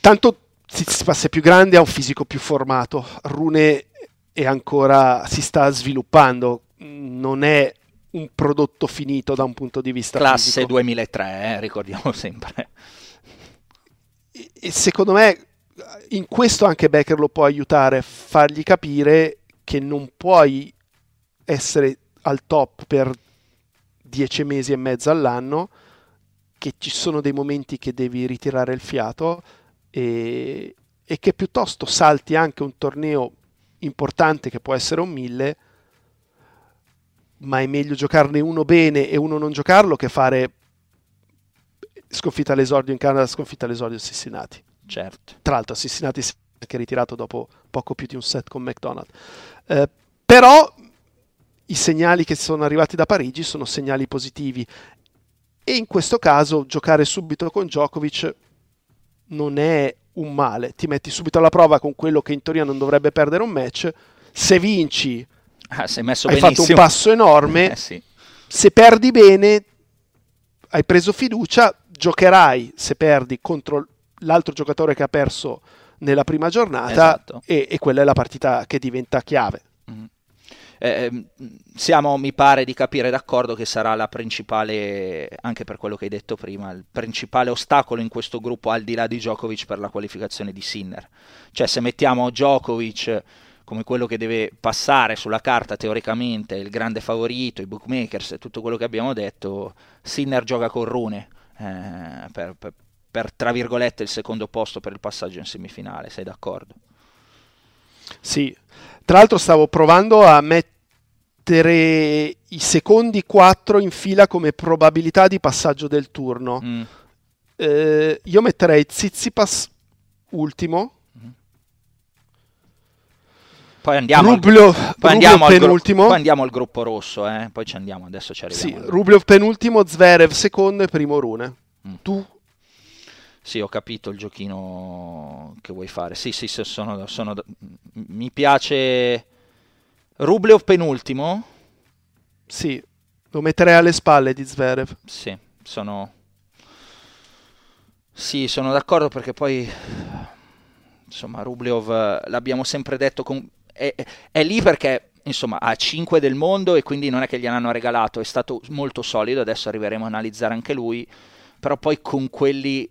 Tanto Tsitsipas è più grande, ha un fisico più formato. Rune è ancora si sta sviluppando, non è un prodotto finito da un punto di vista Classe fisico. 2003, eh, ricordiamo sempre. E- e secondo me in questo anche Becker lo può aiutare, fargli capire che non puoi essere al top per dieci mesi e mezzo all'anno, che ci sono dei momenti che devi ritirare il fiato e, e che piuttosto salti anche un torneo importante che può essere un mille, ma è meglio giocarne uno bene e uno non giocarlo che fare sconfitta all'esordio in Canada, sconfitta all'esordio a Cincinnati. Certo. Tra l'altro, Cincinnati si è anche ritirato dopo poco più di un set con McDonald. Eh, però i segnali che sono arrivati da Parigi sono segnali positivi e in questo caso giocare subito con Djokovic non è un male. Ti metti subito alla prova con quello che in teoria non dovrebbe perdere un match. Se vinci, Ah, hai benissimo. fatto un passo enorme. Eh sì. Se perdi bene, hai preso fiducia, giocherai se perdi contro l'altro giocatore che ha perso nella prima giornata Esatto. e, e quella è la partita che diventa chiave. Eh, siamo, mi pare di capire, d'accordo che sarà la principale, anche per quello che hai detto prima, il principale ostacolo in questo gruppo al di là di Djokovic per la qualificazione di Sinner. Cioè se mettiamo Djokovic come quello che deve passare sulla carta teoricamente, il grande favorito, i bookmakers e tutto quello che abbiamo detto, Sinner gioca con Rune eh, per, per- per, tra virgolette il secondo posto per il passaggio in semifinale, sei d'accordo? Sì, tra l'altro stavo provando a mettere i secondi quattro in fila come probabilità di passaggio del turno. Mm. Eh, io metterei Tsitsipas ultimo, Poi andiamo, al- Rublev, poi andiamo al gru- poi andiamo al gruppo rosso, eh? poi ci andiamo, adesso ci Sì, arriviamo. Rublev penultimo, Zverev secondo e primo Rune. Mm. Tu? Sì, ho capito il giochino che vuoi fare. Sì, sì, sì, sono, sono- mi piace Rublev penultimo. Sì, lo metterei alle spalle di Zverev. Sì, sono Sì, sono d'accordo perché poi insomma, Rublev eh, l'abbiamo sempre detto con- è, è- lì perché insomma ha 5 del mondo e quindi non è che gliel'hanno regalato, è stato molto solido, adesso arriveremo a analizzare anche lui, però poi con quelli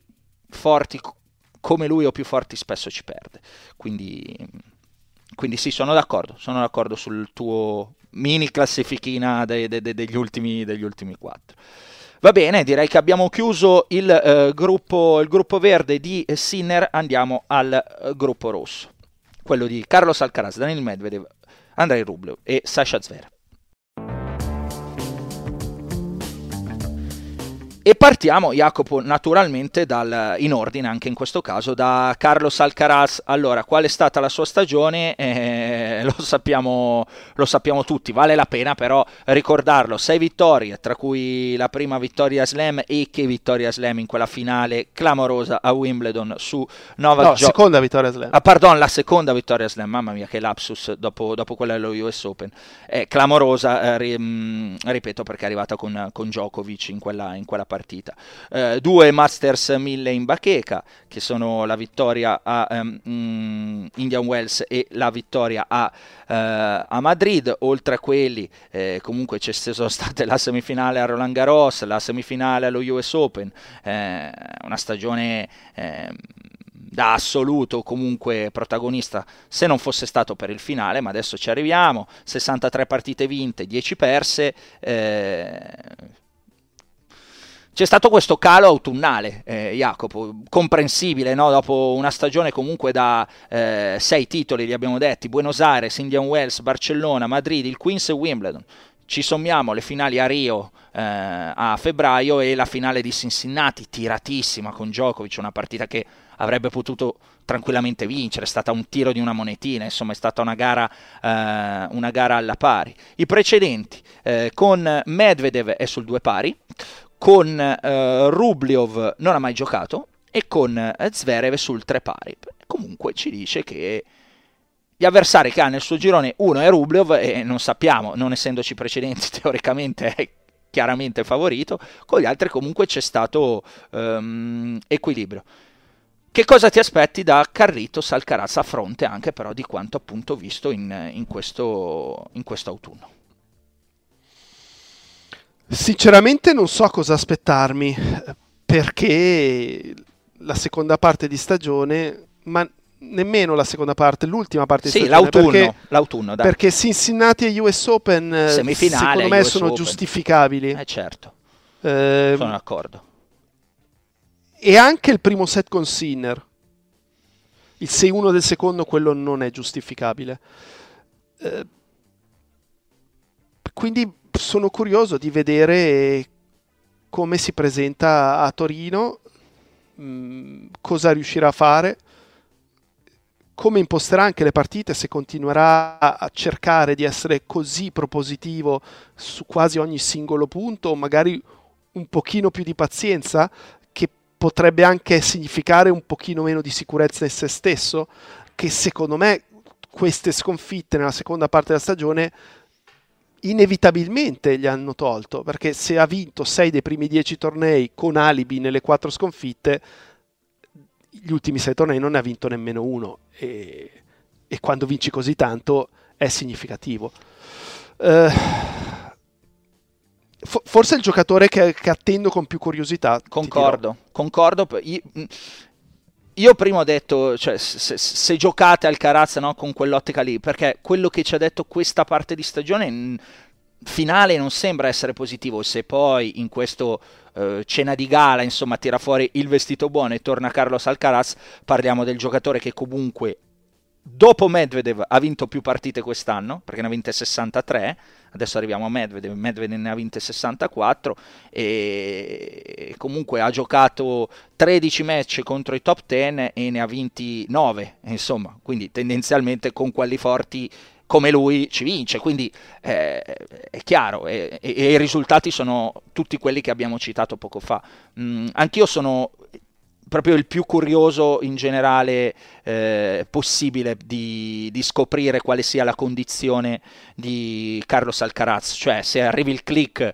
forti co- come lui o più forti spesso ci perde. Quindi quindi sì, sono d'accordo, sono d'accordo sul tuo mini classifichina de- de- de- degli, ultimi, degli ultimi quattro. Va bene, direi che abbiamo chiuso il, eh, gruppo, il gruppo verde di Sinner, andiamo al eh, gruppo rosso, quello di Carlos Alcaraz, Daniel Medvedev, Andrei Rublev e Sasha Zverev. E partiamo, Jacopo, naturalmente dal, in ordine anche in questo caso da Carlos Alcaraz. Allora, qual è stata la sua stagione? Eh, lo, sappiamo, lo sappiamo tutti, vale la pena però ricordarlo. Sei vittorie, tra cui la prima vittoria slam e che vittoria slam in quella finale clamorosa a Wimbledon su Novak No, Djokovic. seconda vittoria slam. Ah, pardon, la seconda vittoria slam, mamma mia che lapsus dopo, dopo quella dello US Open. È clamorosa, eh, mh, ripeto, perché è arrivata con, con Djokovic in quella, in quella partita. Eh, due Masters 1000 in bacheca, che sono la vittoria a mh, Indian Wells e la vittoria a, eh, a Madrid. Oltre a quelli, eh, comunque c'è sono state la semifinale a Roland Garros, la semifinale allo US Open, eh, una stagione... ehm, da assoluto comunque protagonista se non fosse stato per il finale, ma adesso ci arriviamo, 63 partite vinte, 10 perse, eh, c'è stato questo calo autunnale, eh, Jacopo, comprensibile, no? dopo una stagione comunque da eh, sei titoli, li abbiamo detti, Buenos Aires, Indian Wells, Barcellona, Madrid, il Queens e Wimbledon. Ci sommiamo le finali a Rio eh, a febbraio e la finale di Cincinnati, tiratissima con Djokovic, una partita che avrebbe potuto tranquillamente vincere, è stata un tiro di una monetina, insomma è stata una gara, eh, una gara alla pari. I precedenti eh, con Medvedev è sul due pari, con eh, Rubliov non ha mai giocato e con eh, Zverev sul tre pari. Comunque ci dice che gli avversari che ha nel suo girone uno è Rubliov e non sappiamo, non essendoci precedenti teoricamente è chiaramente favorito, con gli altri comunque c'è stato um, equilibrio. Che cosa ti aspetti da Carritos Alcaraz a fronte anche però di quanto appunto visto in, in, questo, in questo autunno? Sinceramente non so cosa aspettarmi perché la seconda parte di stagione, ma nemmeno la seconda parte, l'ultima parte sì, di stagione. L'autunno, perché, l'autunno dai. perché Cincinnati e US Open eh, secondo me US sono Open. giustificabili. Eh certo, Eh, sono d'accordo. e anche il primo set con Sinner. Il 6-1 del secondo, quello non è giustificabile. Eh, quindi sono curioso di vedere come si presenta a Torino, mh, cosa riuscirà a fare, come imposterà anche le partite, se continuerà a cercare di essere così propositivo su quasi ogni singolo punto, o magari un pochino più di pazienza, che potrebbe anche significare un pochino meno di sicurezza in se stesso, che secondo me queste sconfitte nella seconda parte della stagione inevitabilmente gli hanno tolto, perché se ha vinto 6 dei primi 10 tornei con alibi nelle 4 sconfitte, gli ultimi 6 tornei non ne ha vinto nemmeno uno e, e quando vinci così tanto è significativo. Fo- forse il giocatore che, che attendo con più curiosità. Concordo, concordo. Io, io prima ho detto, cioè, se, se giocate al Carazza no, con quell'ottica lì, perché quello che ci ha detto questa parte di stagione in finale non sembra essere positivo. Se poi in questo eh, cena di gala, insomma, tira fuori il vestito buono e torna Carlos Alcaraz, parliamo del giocatore che comunque dopo Medvedev ha vinto più partite quest'anno, perché ne ha vinte 63, adesso arriviamo a Medvedev, Medvedev ne ha vinte 64 e comunque ha giocato 13 match contro i top 10 e ne ha vinti 9, insomma, quindi tendenzialmente con quelli forti come lui ci vince, quindi eh, è chiaro e, e- e i risultati sono tutti quelli che abbiamo citato poco fa. Mm, anch'io sono proprio il più curioso in generale eh, possibile di, di scoprire quale sia la condizione di Carlos Alcaraz, cioè se arrivi il click,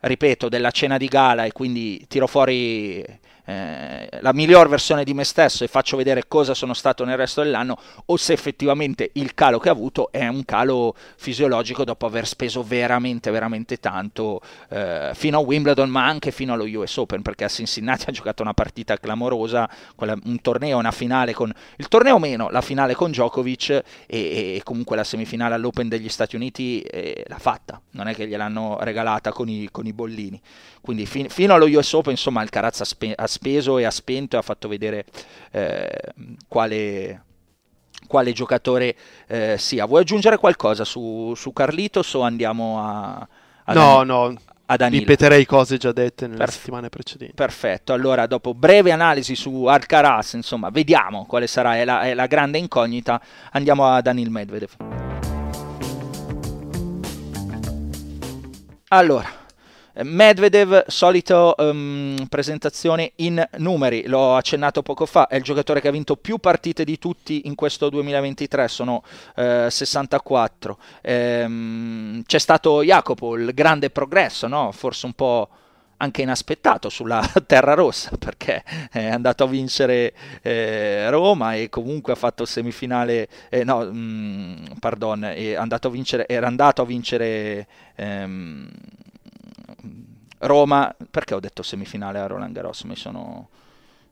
ripeto, della cena di gala e quindi tiro fuori eh, la miglior versione di me stesso e faccio vedere cosa sono stato nel resto dell'anno o se effettivamente il calo che ha avuto è un calo fisiologico dopo aver speso veramente veramente tanto eh, fino a Wimbledon ma anche fino allo US Open perché a Cincinnati ha giocato una partita clamorosa quella- un torneo, una finale con il torneo meno, la finale con Djokovic e, e comunque la semifinale all'Open degli Stati Uniti eh, l'ha fatta. Non è che gliel'hanno regalata con i, con i bollini. Quindi fin- fino allo US Open insomma Alcaraz ha, spe- ha speso e ha spento e ha fatto vedere eh, quale, quale giocatore eh, sia. Vuoi aggiungere qualcosa su, su Carlitos o andiamo a, a No, Dan- no, a Danilo? ripeterei cose già dette nelle Perf- settimane precedenti. Perfetto, allora dopo breve analisi su Alcaraz, insomma, vediamo quale sarà è la, è la grande incognita, andiamo a Danil Medvedev. Allora, Medvedev, solito ehm, presentazione in numeri, l'ho accennato poco fa, è il giocatore che ha vinto più partite di tutti in questo 2023, sono eh, 64. Ehm, c'è stato Jacopo, il grande progresso, no? forse un po' anche inaspettato sulla terra rossa perché è andato a vincere eh, Roma e comunque ha fatto semifinale eh, no mm, pardon andato vincere, era andato a vincere ehm, Roma perché ho detto semifinale a Roland Garros mi sono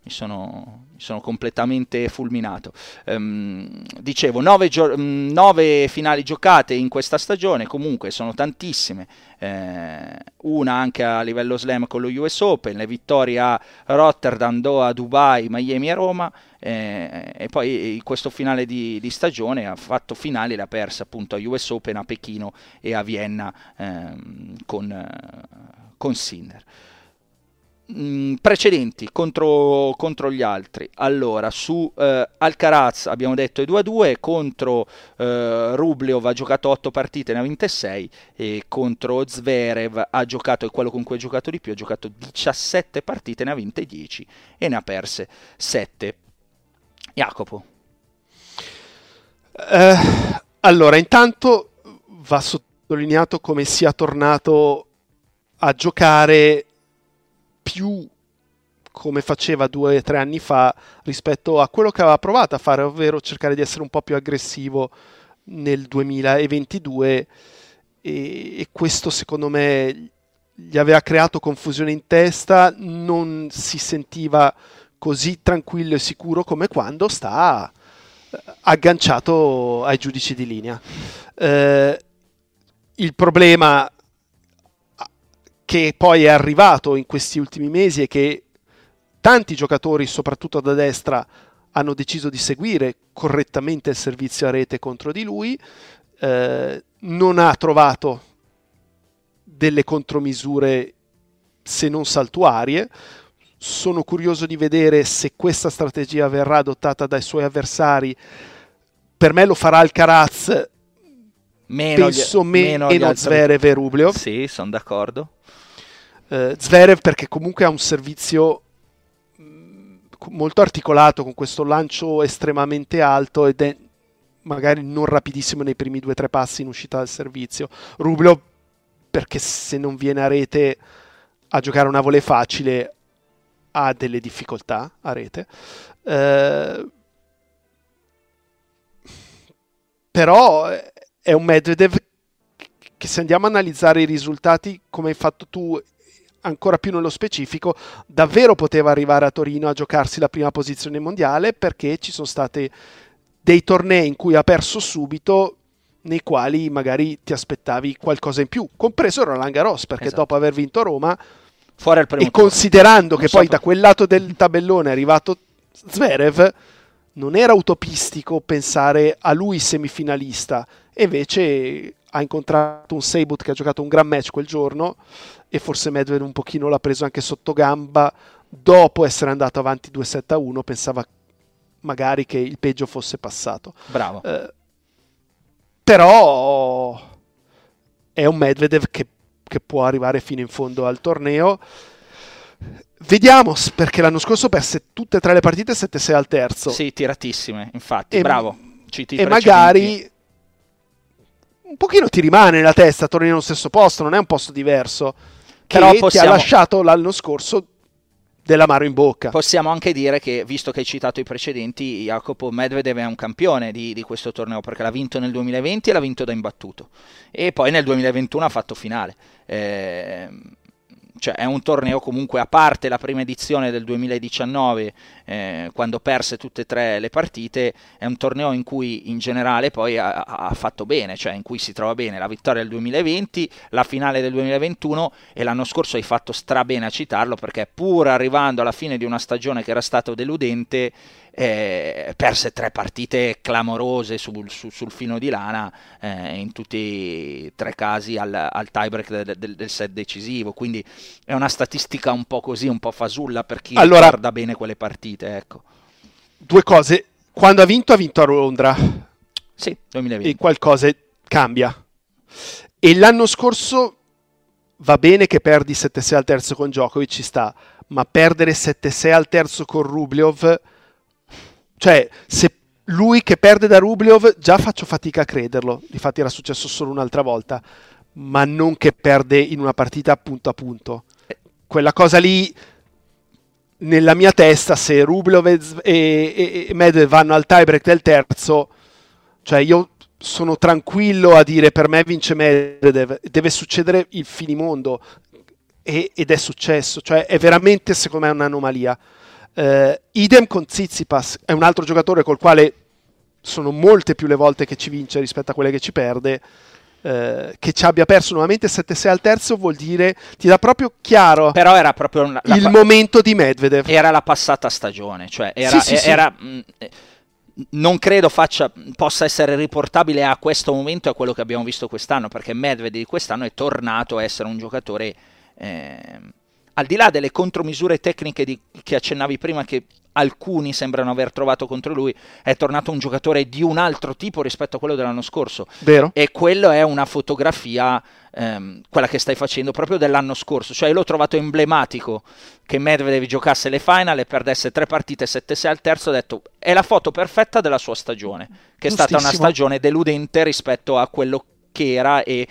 mi sono, mi sono completamente fulminato. Um, dicevo, nove, gio- mm, nove, finali giocate in questa stagione, comunque sono tantissime, eh, una anche a livello slam con lo US Open, le vittorie a Rotterdam, Doha, Dubai, Miami e Roma, eh, e poi questo finale di, di, stagione ha fatto finale, l'ha persa appunto a US Open, a Pechino e a Vienna ehm, con, eh, con Sinner. Mm, precedenti contro, contro, gli altri. Allora, su eh, Alcaraz abbiamo detto i 2-2, contro eh, Rublev ha giocato 8 partite, ne ha vinte 6 e contro Zverev ha giocato, è quello con cui ha giocato di più, ha giocato 17 partite, ne ha vinte 10 e ne ha perse 7. Jacopo. Eh, allora, intanto va sottolineato come sia tornato a giocare più come faceva due o tre anni fa rispetto a quello che aveva provato a fare, ovvero cercare di essere un po' più aggressivo nel 2022 e, e questo secondo me gli aveva creato confusione in testa, non si sentiva così tranquillo e sicuro come quando sta eh, agganciato ai giudici di linea. Eh, il problema che poi è arrivato in questi ultimi mesi e che tanti giocatori, soprattutto da destra, hanno deciso di seguire correttamente il servizio a rete contro di lui, eh, non ha trovato delle contromisure se non saltuarie. Sono curioso di vedere se questa strategia verrà adottata dai suoi avversari. Per me lo farà Alcaraz, meno penso gli, meno, meno Zverev e Rublev. Sì, sono d'accordo eh, Zverev perché comunque ha un servizio mm, molto articolato con questo lancio estremamente alto ed è magari non rapidissimo nei primi due o tre passi in uscita dal servizio. Rublo perché se non viene a rete a giocare una volley facile ha delle difficoltà a rete. Eh, però è un Medvedev che se andiamo a analizzare i risultati come hai fatto tu ancora più nello specifico, davvero poteva arrivare a Torino a giocarsi la prima posizione mondiale perché ci sono stati dei tornei in cui ha perso subito nei quali magari ti aspettavi qualcosa in più, compreso Roland Garros, perché esatto. dopo aver vinto Roma Fuori il primo e considerando che so poi da quel lato del tabellone è arrivato Zverev, non era utopistico pensare a lui semifinalista, e invece ha incontrato un Seibut che ha giocato un gran match quel giorno e forse Medvedev un pochino l'ha preso anche sotto gamba dopo essere andato avanti 2-7-1 pensava magari che il peggio fosse passato bravo eh, però è un Medvedev che, che può arrivare fino in fondo al torneo Vediamo, perché l'anno scorso perse tutte e tre le partite 7-6 al terzo. Sì, tiratissime, infatti, e, bravo. Citi e magari un pochino ti rimane nella testa torni nello stesso posto, non è un posto diverso che Però possiamo... ti ha lasciato l'anno scorso dell'amaro in bocca. Possiamo anche dire che, visto che hai citato i precedenti, Jacopo Medvedev è un campione di, di, questo torneo perché l'ha vinto nel 2020 e l'ha vinto da imbattuto. E poi nel 2021 ha fatto finale. Eh, cioè è un torneo comunque a parte la prima edizione del 2019 eh, quando perse tutte e tre le partite è un torneo in cui in generale poi ha, ha, fatto bene cioè in cui si trova bene. La vittoria del 2020 la finale del 2021 e l'anno scorso hai fatto strabene a citarlo perché pur arrivando alla fine di una stagione che era stata deludente eh, perse tre partite clamorose sul, su, sul fino di lana eh, in tutti e tre casi al, al tiebreak del, del, del, set decisivo. Quindi è una statistica un po' così un po' fasulla per chi allora, guarda bene quelle partite ecco. due cose. Quando ha vinto ha vinto a Londra sì 2020 e qualcosa cambia. E l'anno scorso va bene che perdi 7-6 al terzo con Djokovic ci sta ma perdere 7-6 al terzo con Rublev cioè, se lui che perde da Rublev, già faccio fatica a crederlo, infatti era successo solo un'altra volta, ma non che perde in una partita punto a punto. Quella cosa lì, nella mia testa, se Rublev e, e, e Medvedev vanno al tiebreak del terzo, cioè io sono tranquillo a dire per me vince Medvedev, deve succedere il finimondo, e, ed è successo, cioè è veramente secondo me un'anomalia. Eh, idem con Tsitsipas, è un altro giocatore col quale sono molte più le volte che ci vince rispetto a quelle che ci perde. Eh, che ci abbia perso nuovamente 7-6 al terzo vuol dire ti dà proprio chiaro però era proprio una, il pa- momento di Medvedev era la passata stagione cioè era, Sì, sì, sì. era mh, non credo faccia, possa essere riportabile a questo momento e a quello che abbiamo visto quest'anno perché Medvedev di quest'anno è tornato a essere un giocatore eh, al di là delle contromisure tecniche di, che accennavi prima che alcuni sembrano aver trovato contro lui, è tornato un giocatore di un altro tipo rispetto a quello dell'anno scorso. vero E quello è una fotografia, ehm, quella che stai facendo proprio dell'anno scorso. Cioè, l'ho trovato emblematico che Medvedev giocasse le final e perdesse tre partite 7-6 al terzo. Ho detto, è la foto perfetta della sua stagione, che è stata una stagione deludente rispetto a quello che era e,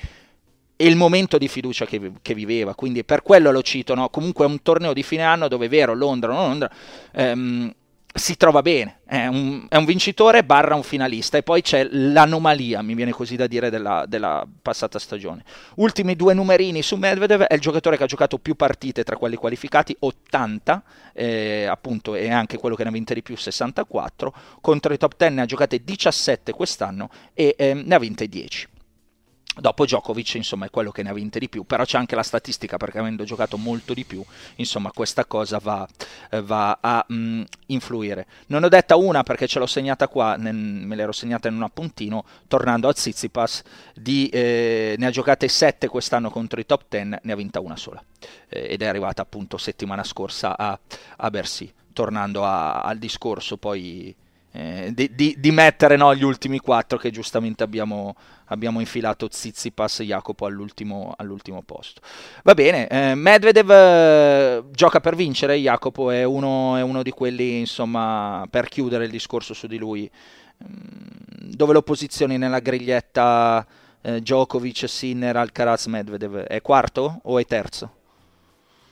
e il momento di fiducia che, che viveva. Quindi per quello lo cito. no? Comunque è un torneo di fine anno dove è vero, Londra, non Londra. ehm, si trova bene, è un, è un vincitore barra un finalista e poi c'è l'anomalia, mi viene così da dire, della, della passata stagione. Ultimi due numerini su Medvedev, è il giocatore che ha giocato più partite tra quelli qualificati, 80, eh, appunto, e anche quello che ne ha vinte di più, 64, contro i top 10 ne ha giocate 17 quest'anno e ehm, ne ha vinte 10. Dopo Djokovic, insomma, è quello che ne ha vinte di più, però c'è anche la statistica perché avendo giocato molto di più, insomma, questa cosa va, eh, va a mm, influire. Non ho detta una perché ce l'ho segnata qua, nel- me l'ero segnata in un appuntino, tornando a Tsitsipas, di, eh, ne ha giocate 7 quest'anno contro i top 10, ne ha vinta una sola. Eh, ed è arrivata appunto settimana scorsa a, a Bercy. Tornando a- al discorso poi eh, di, di- di mettere no, gli ultimi quattro che giustamente abbiamo, abbiamo infilato Tsitsipas e Jacopo all'ultimo, all'ultimo posto. Va bene, eh, Medvedev eh, gioca per vincere, Jacopo è uno, è uno di quelli, insomma, per chiudere il discorso su di lui, mm, dove lo posizioni nella griglietta eh, Djokovic, Sinner, Alcaraz, Medvedev? È quarto o è terzo?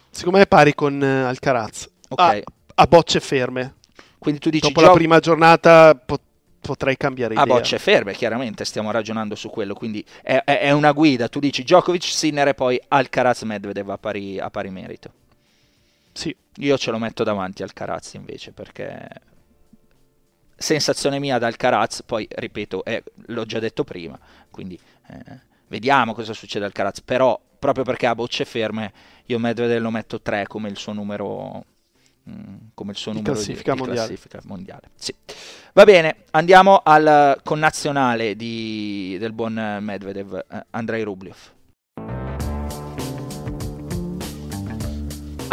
secondo me è pari con eh, Alcaraz Ok. a, a bocce ferme Quindi tu dici dopo la Djok- prima giornata po- potrei cambiare a idea bocce ferme, chiaramente stiamo ragionando su quello, quindi è, è- è una guida. Tu dici Djokovic, Sinner e poi Alcaraz Medvedev a pari, a pari merito. sì Io ce lo metto davanti al Caraz invece perché sensazione mia ad Alcaraz, poi ripeto, eh, l'ho già detto prima, quindi eh, vediamo cosa succede al Caraz, però proprio perché a bocce ferme io Medvedev lo metto 3 come il suo numero come il suo Di numero classifica di, di classifica mondiale. Sì. Va bene, andiamo al connazionale di- del buon eh, Medvedev, eh, Andrei Rublev.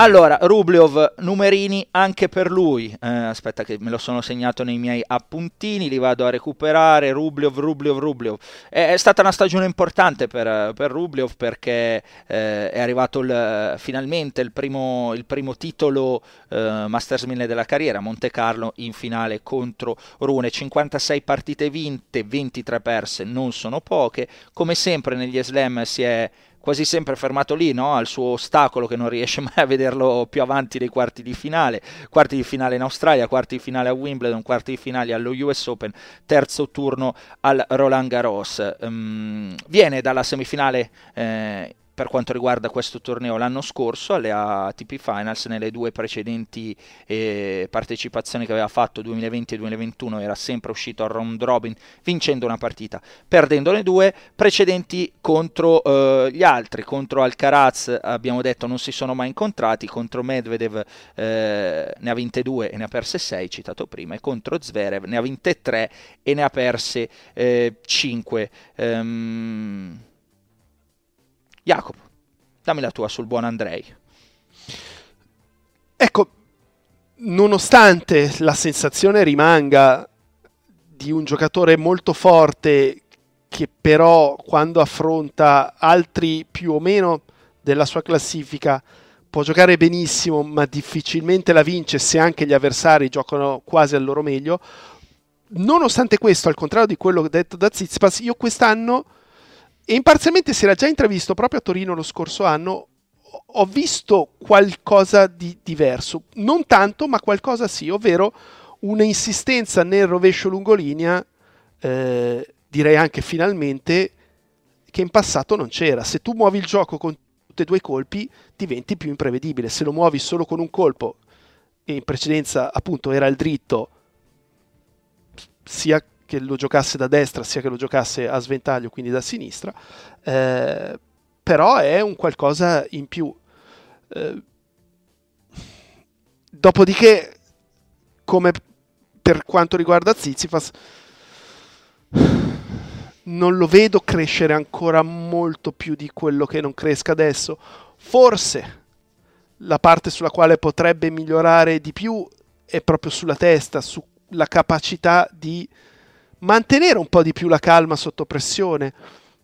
Allora, Rublev, numerini anche per lui. Eh, aspetta che me lo sono segnato nei miei appuntini, li vado a recuperare. Rublev, Rublev, Rublev. È, è stata una stagione importante per, per Rublev perché eh, è arrivato il- finalmente il primo, il primo titolo eh, Masters 1000 della carriera, Monte Carlo in finale contro Rune. 56 partite vinte, 23 perse, non sono poche. Come sempre negli slam si è quasi sempre fermato lì, no? al suo ostacolo che non riesce mai a vederlo più avanti dei quarti di finale, quarti di finale in Australia, quarti di finale a Wimbledon, quarti di finale allo US Open, terzo turno al Roland Garros. Ehm, viene dalla semifinale eh, per quanto riguarda questo torneo l'anno scorso alle ATP Finals nelle due precedenti eh, partecipazioni che aveva fatto 2020 e 2021 era sempre uscito al round robin vincendo una partita perdendone due precedenti contro eh, gli altri contro Alcaraz abbiamo detto non si sono mai incontrati contro Medvedev eh, ne ha vinte due e ne ha perse sei citato prima e contro Zverev ne ha vinte tre e ne ha perse eh, cinque. Ehm, Jacopo, dammi la tua sul buon Andrei. Ecco, nonostante la sensazione rimanga di un giocatore molto forte che però quando affronta altri più o meno della sua classifica può giocare benissimo ma difficilmente la vince se anche gli avversari giocano quasi al loro meglio nonostante questo al contrario di quello detto da Tsitsipas io quest'anno e imparzialmente si era già intravisto proprio a Torino lo scorso anno ho visto qualcosa di diverso, non tanto, ma qualcosa sì, ovvero una insistenza nel rovescio lungolinea, eh, direi anche finalmente, che in passato non c'era. Se tu muovi il gioco con tutti e due i colpi, diventi più imprevedibile. Se lo muovi solo con un colpo, e in precedenza appunto era il dritto, sia che lo giocasse da destra sia che lo giocasse a sventaglio, quindi da sinistra, eh, però è un qualcosa in più. Eh, dopodiché, come per quanto riguarda Zizipas, non lo vedo crescere ancora molto più di quello che non cresca adesso. Forse la parte sulla quale potrebbe migliorare di più è proprio sulla testa, sulla capacità di mantenere un po' di più la calma sotto pressione.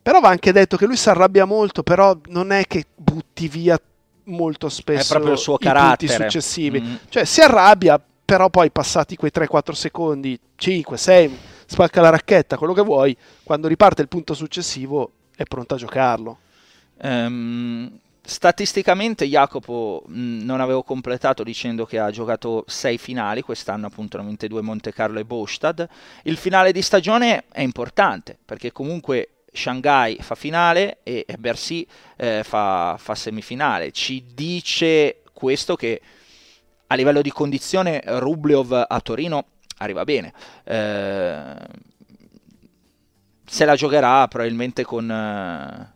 Però va anche detto che lui si arrabbia molto, però non è che butti via molto spesso è proprio il suo i carattere. punti successivi. Mm. Cioè si arrabbia, però poi passati quei 3-4 secondi, 5, 6, spacca la racchetta, quello che vuoi, quando riparte il punto successivo è pronto a giocarlo. Ehm, statisticamente Jacopo mh, non avevo completato dicendo che ha giocato sei finali quest'anno appunto 92 Monte Carlo e Bostad. Il finale di stagione è importante perché comunque Shanghai fa finale e Bercy eh, fa, fa semifinale. Ci dice questo che a livello di condizione Rublev a Torino arriva bene. Eh, se la giocherà probabilmente con eh,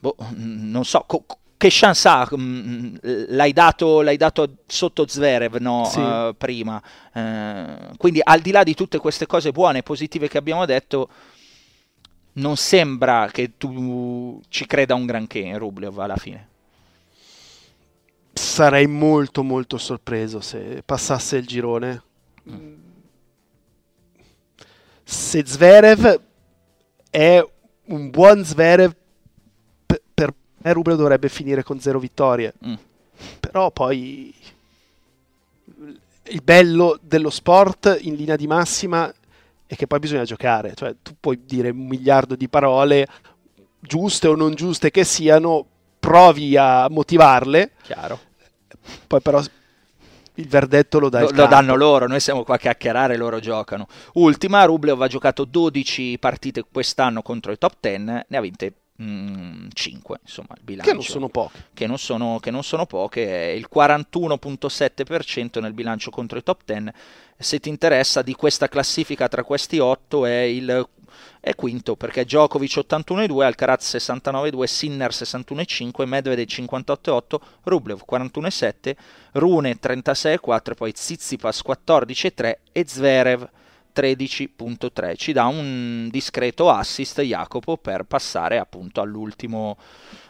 boh, non so, co- che chance ha? Mm, L'hai dato, l'hai dato sotto Zverev no? Sì. Eh, prima. Eh, quindi al di là di tutte queste cose buone e positive che abbiamo detto, non sembra che tu ci creda un granché in Rublev alla fine. Sarei molto molto sorpreso se passasse il girone. Se Zverev è un buon Zverev, me Rublev dovrebbe finire con zero vittorie. Mm. Però poi il bello dello sport in linea di massima è che poi bisogna giocare. Cioè, tu puoi dire un miliardo di parole, giuste o non giuste che siano, provi a motivarle, Chiaro. poi però il verdetto lo dà Lo, lo danno loro, noi siamo qua a chiacchierare, loro giocano. Ultima, Rublev ha giocato 12 partite quest'anno contro i top 10, ne ha vinte 5, insomma, il bilancio. che non sono poche. che non sono, che non sono poche, è il 41.7% nel bilancio contro i top 10. Se ti interessa di questa classifica tra questi 8 è il è quinto perché Djokovic 81,2, Alcaraz 69,2, Sinner 61,5, Medvedev 58,8, Rublev 41,7, Rune 36,4, poi Tsitsipas 14,3 e Zverev 13.3 ci dà un discreto assist Jacopo per passare appunto all'ultimo,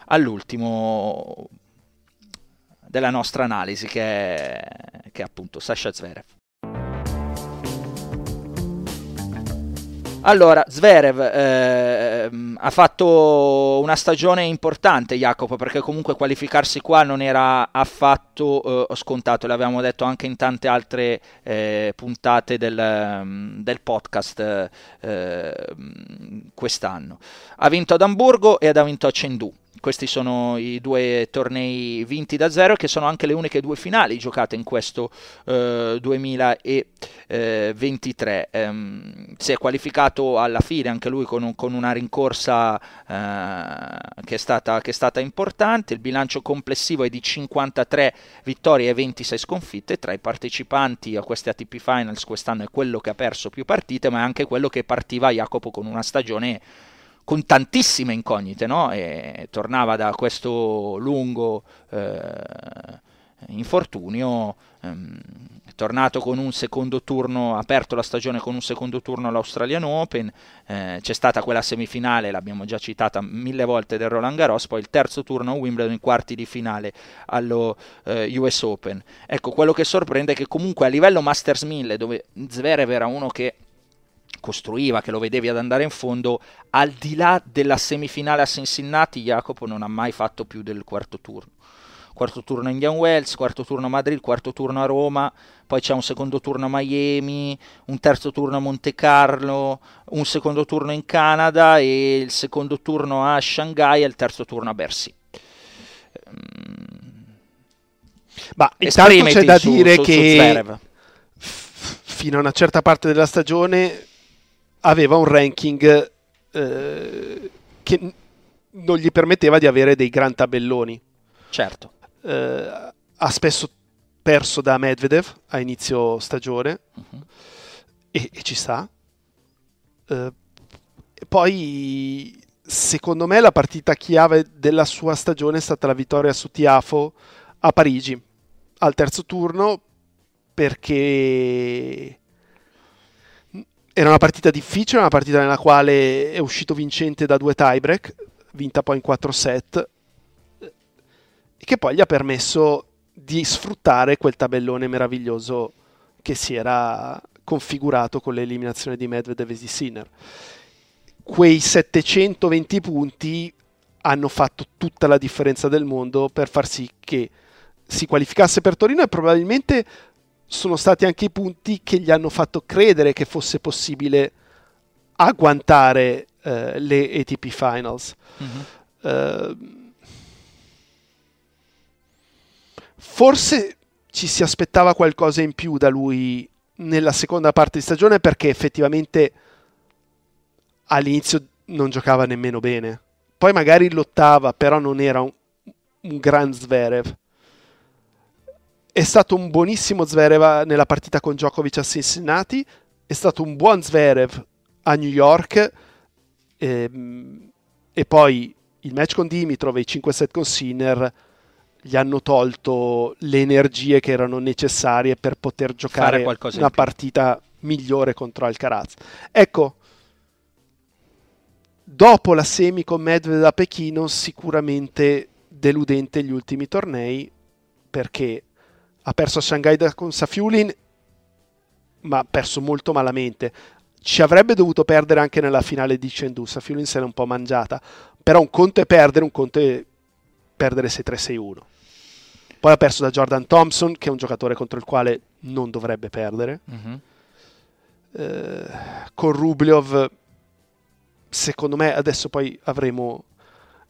all'ultimo della nostra analisi che è, che è appunto Sasha Zverev Allora, Zverev ehm, ha fatto una stagione importante, Jacopo, perché comunque qualificarsi qua non era affatto eh, scontato, l'avevamo detto anche in tante altre eh, puntate del, ehm, del podcast eh, quest'anno. Ha vinto ad Amburgo e ha vinto a Chengdu. Questi sono i due tornei vinti da zero, che sono anche le uniche due finali giocate in questo eh, 2023. Ehm, si è qualificato alla fine anche lui con, un- con una rincorsa eh, che, è stata, che è stata importante. Il bilancio complessivo è di 53 vittorie e 26 sconfitte. Tra i partecipanti a queste ATP Finals quest'anno è quello che ha perso più partite, ma è anche quello che partiva Jacopo con una stagione con tantissime incognite, no? E tornava da questo lungo eh, infortunio, ehm, è tornato con un secondo turno, ha aperto la stagione con un secondo turno all'Australian Open, eh, c'è stata quella semifinale, l'abbiamo già citata mille volte del Roland Garros, poi il terzo turno a Wimbledon, i quarti di finale allo eh, US Open. Ecco, quello che sorprende è che comunque a livello Masters 1000, dove Zverev era uno che costruiva, che lo vedevi ad andare in fondo, al di là della semifinale a Cincinnati, Jacopo non ha mai fatto più del quarto turno. Quarto turno a Indian Wells, quarto turno a Madrid, quarto turno a Roma, poi c'è un secondo turno a Miami, un terzo turno a Monte Carlo, un secondo turno in Canada e il secondo turno a Shanghai e il terzo turno a Bercy. Ma intanto c'è da su- dire su- su che f- fino a una certa parte della stagione aveva un ranking eh, che non gli permetteva di avere dei gran tabelloni. Certo. Eh, ha spesso perso da Medvedev a inizio stagione uh-huh. e, e, ci sta. Uh, poi, secondo me, la partita chiave della sua stagione è stata la vittoria su Tiafo a Parigi al terzo turno perché era una partita difficile, una partita nella quale è uscito vincente da due tiebreak, vinta poi in 4 set, che poi gli ha permesso di sfruttare quel tabellone meraviglioso che si era configurato con l'eliminazione di Medvedev e di Sinner. Quei 720 punti hanno fatto tutta la differenza del mondo per far sì che si qualificasse per Torino e probabilmente sono stati anche i punti che gli hanno fatto credere che fosse possibile agguantare uh, le ATP Finals. Mm-hmm. Uh, forse ci si aspettava qualcosa in più da lui nella seconda parte di stagione perché effettivamente all'inizio non giocava nemmeno bene. Poi magari lottava, però non era un, un gran Zverev è stato un buonissimo Zverev nella partita con Djokovic a Cincinnati, è stato un buon Zverev a New York. Ehm, e poi il match con Dimitrov e i 5 set con Sinner gli hanno tolto le energie che erano necessarie per poter giocare una partita migliore contro Alcaraz. Ecco, dopo la semi con Medvedev a Pechino sicuramente deludente gli ultimi tornei perché ha perso a Shanghai con Safiulin, ma ha perso molto malamente. Ci avrebbe dovuto perdere anche nella finale di Chengdu, Safiulin se l'è un po' mangiata, però un conto è perdere, un conto è perdere 6-3-6-1. Poi ha perso da Jordan Thompson, che è un giocatore contro il quale non dovrebbe perdere. Mm-hmm. Eh, con Rubliov, secondo me, adesso poi avremo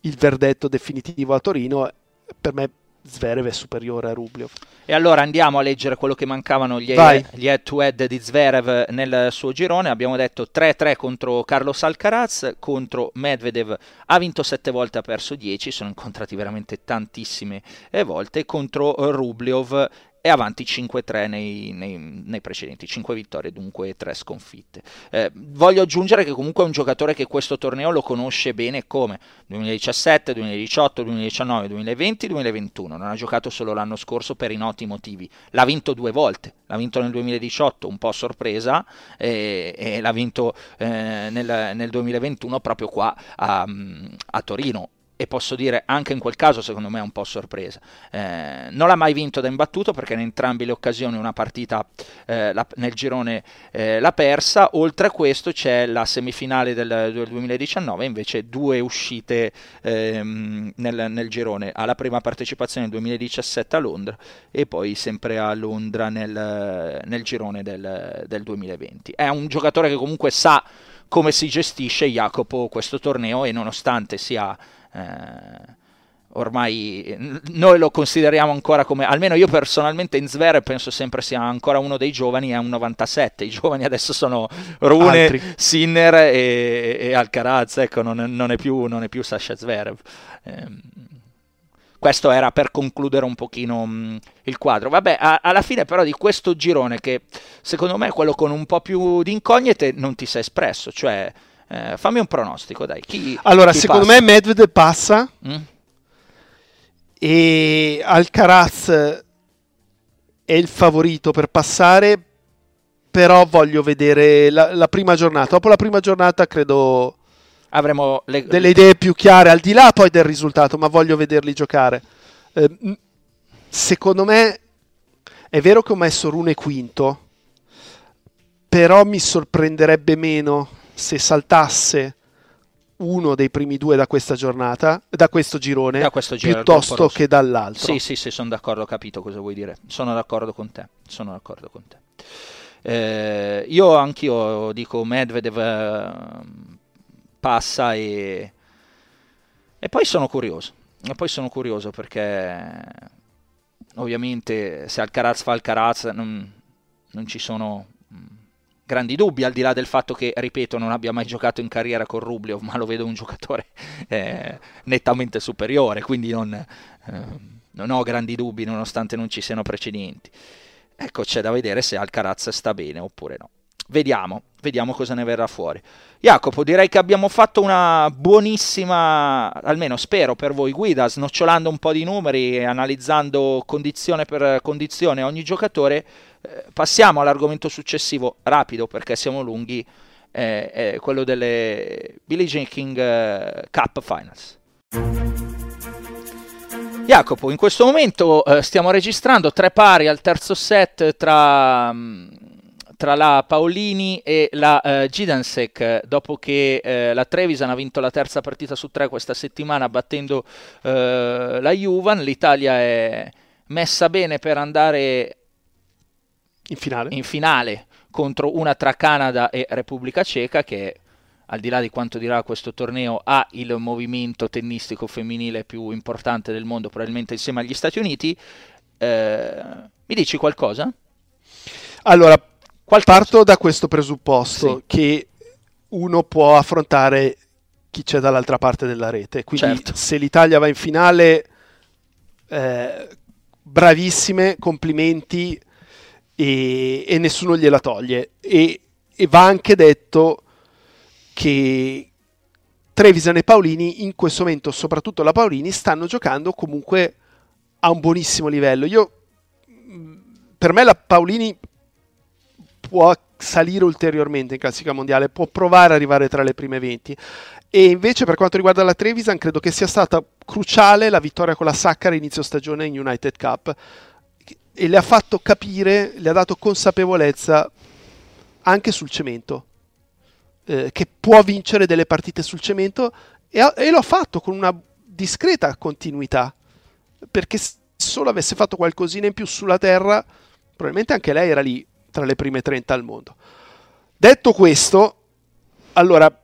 il verdetto definitivo a Torino. Per me Zverev è superiore a Rubliov. E allora andiamo a leggere quello che mancavano gli, gli head-to-head di Zverev nel suo girone. Abbiamo detto 3-3 contro Carlos Alcaraz, contro Medvedev ha vinto 7 volte, ha perso 10, sono incontrati veramente tantissime volte, contro Rubliov e avanti 5-3 nei, nei, nei, precedenti, 5 vittorie dunque 3 sconfitte. Eh, voglio aggiungere che comunque è un giocatore che questo torneo lo conosce bene come 2017, 2018, 2019, 2020, 2021, non ha giocato solo l'anno scorso per i noti motivi, l'ha vinto due volte, l'ha vinto nel 2018 un po' a sorpresa e, e l'ha vinto eh, nel, nel, 2021 proprio qua a, a Torino e posso dire anche in quel caso secondo me è un po' sorpresa. Eh, non l'ha mai vinto da imbattuto perché in entrambe le occasioni una partita eh, la, nel girone eh, l'ha persa, oltre a questo c'è la semifinale del, del 2019 invece due uscite ehm, nel, nel, girone, alla prima partecipazione nel 2017 a Londra e poi sempre a Londra nel, nel girone del, del 2020. È un giocatore che comunque sa come si gestisce Jacopo questo torneo e nonostante sia eh, ormai noi lo consideriamo ancora come, almeno io personalmente in Zver penso sempre sia ancora uno dei giovani, è un 97, i giovani adesso sono Rune, Altri. Sinner e, e Alcaraz, ecco, non, non, è più, non è più Sasha Zverev. Eh, questo era per concludere un pochino mh, mm, il quadro. Vabbè, a, alla fine però di questo girone che secondo me è quello con un po' più di incognite non ti sei espresso, cioè eh, fammi un pronostico, dai. Chi, allora, chi secondo passa? me Medvedev passa mm? e Alcaraz è il favorito per passare, però voglio vedere la, la prima giornata. Dopo la prima giornata credo avremo le... delle idee più chiare al di là poi del risultato, ma voglio vederli giocare. Eh, secondo me è vero che ho messo Rune quinto, però mi sorprenderebbe meno se saltasse uno dei primi due da questa giornata, da questo girone, da questo giro, piuttosto che dall'altro. Sì, sì, sì, sono d'accordo, ho capito cosa vuoi dire. Sono d'accordo con te. Sono d'accordo con te. Eh, io anch'io dico Medvedev eh, passa e, e poi sono curioso. E poi sono curioso perché ovviamente se Alcaraz fa Alcaraz non, non ci sono grandi dubbi, al di là del fatto che, ripeto, non abbia mai giocato in carriera con Rubliov, ma lo vedo un giocatore eh, nettamente superiore, quindi non, eh, non ho grandi dubbi nonostante non ci siano precedenti. Ecco, c'è da vedere se Alcaraz sta bene oppure no. Vediamo, vediamo cosa ne verrà fuori. Jacopo, direi che abbiamo fatto una buonissima, almeno spero per voi guida, snocciolando un po' di numeri analizzando condizione per condizione ogni giocatore. Eh, passiamo all'argomento successivo, rapido perché siamo lunghi, eh, quello delle Billie Jean King eh, Cup Finals. Jacopo, in questo momento eh, stiamo registrando tre pari al terzo set tra, mm, tra la Paolini e la eh, Gidansek, dopo che eh, la Trevisan ha vinto la terza partita su tre questa settimana battendo eh, la Juvan. L'Italia è messa bene per andare in finale. in finale contro una tra Canada e Repubblica Ceca che al di là di quanto dirà questo torneo, ha il movimento tennistico femminile più importante del mondo, probabilmente insieme agli Stati Uniti. Eh, mi dici qualcosa? Allora, qualcosa. parto da questo presupposto sì. che uno può affrontare chi c'è dall'altra parte della rete. Quindi certo. se l'Italia va in finale, eh, bravissime, complimenti e, e, nessuno gliela toglie. E, e va anche detto che Trevisan e Paolini in questo momento, soprattutto la Paolini, stanno giocando comunque a un buonissimo livello. Io, per me la Paolini può salire ulteriormente in classifica mondiale, può provare ad arrivare tra le prime 20. E invece per quanto riguarda la Trevisan, credo che sia stata cruciale la vittoria con la Saccari inizio stagione in United Cup e le ha fatto capire, le ha dato consapevolezza anche sul cemento eh, che può vincere delle partite sul cemento e, ha, e lo ha fatto con una discreta continuità, perché se solo avesse fatto qualcosina in più sulla terra, probabilmente anche lei era lì tra le prime 30 al mondo. Detto questo, allora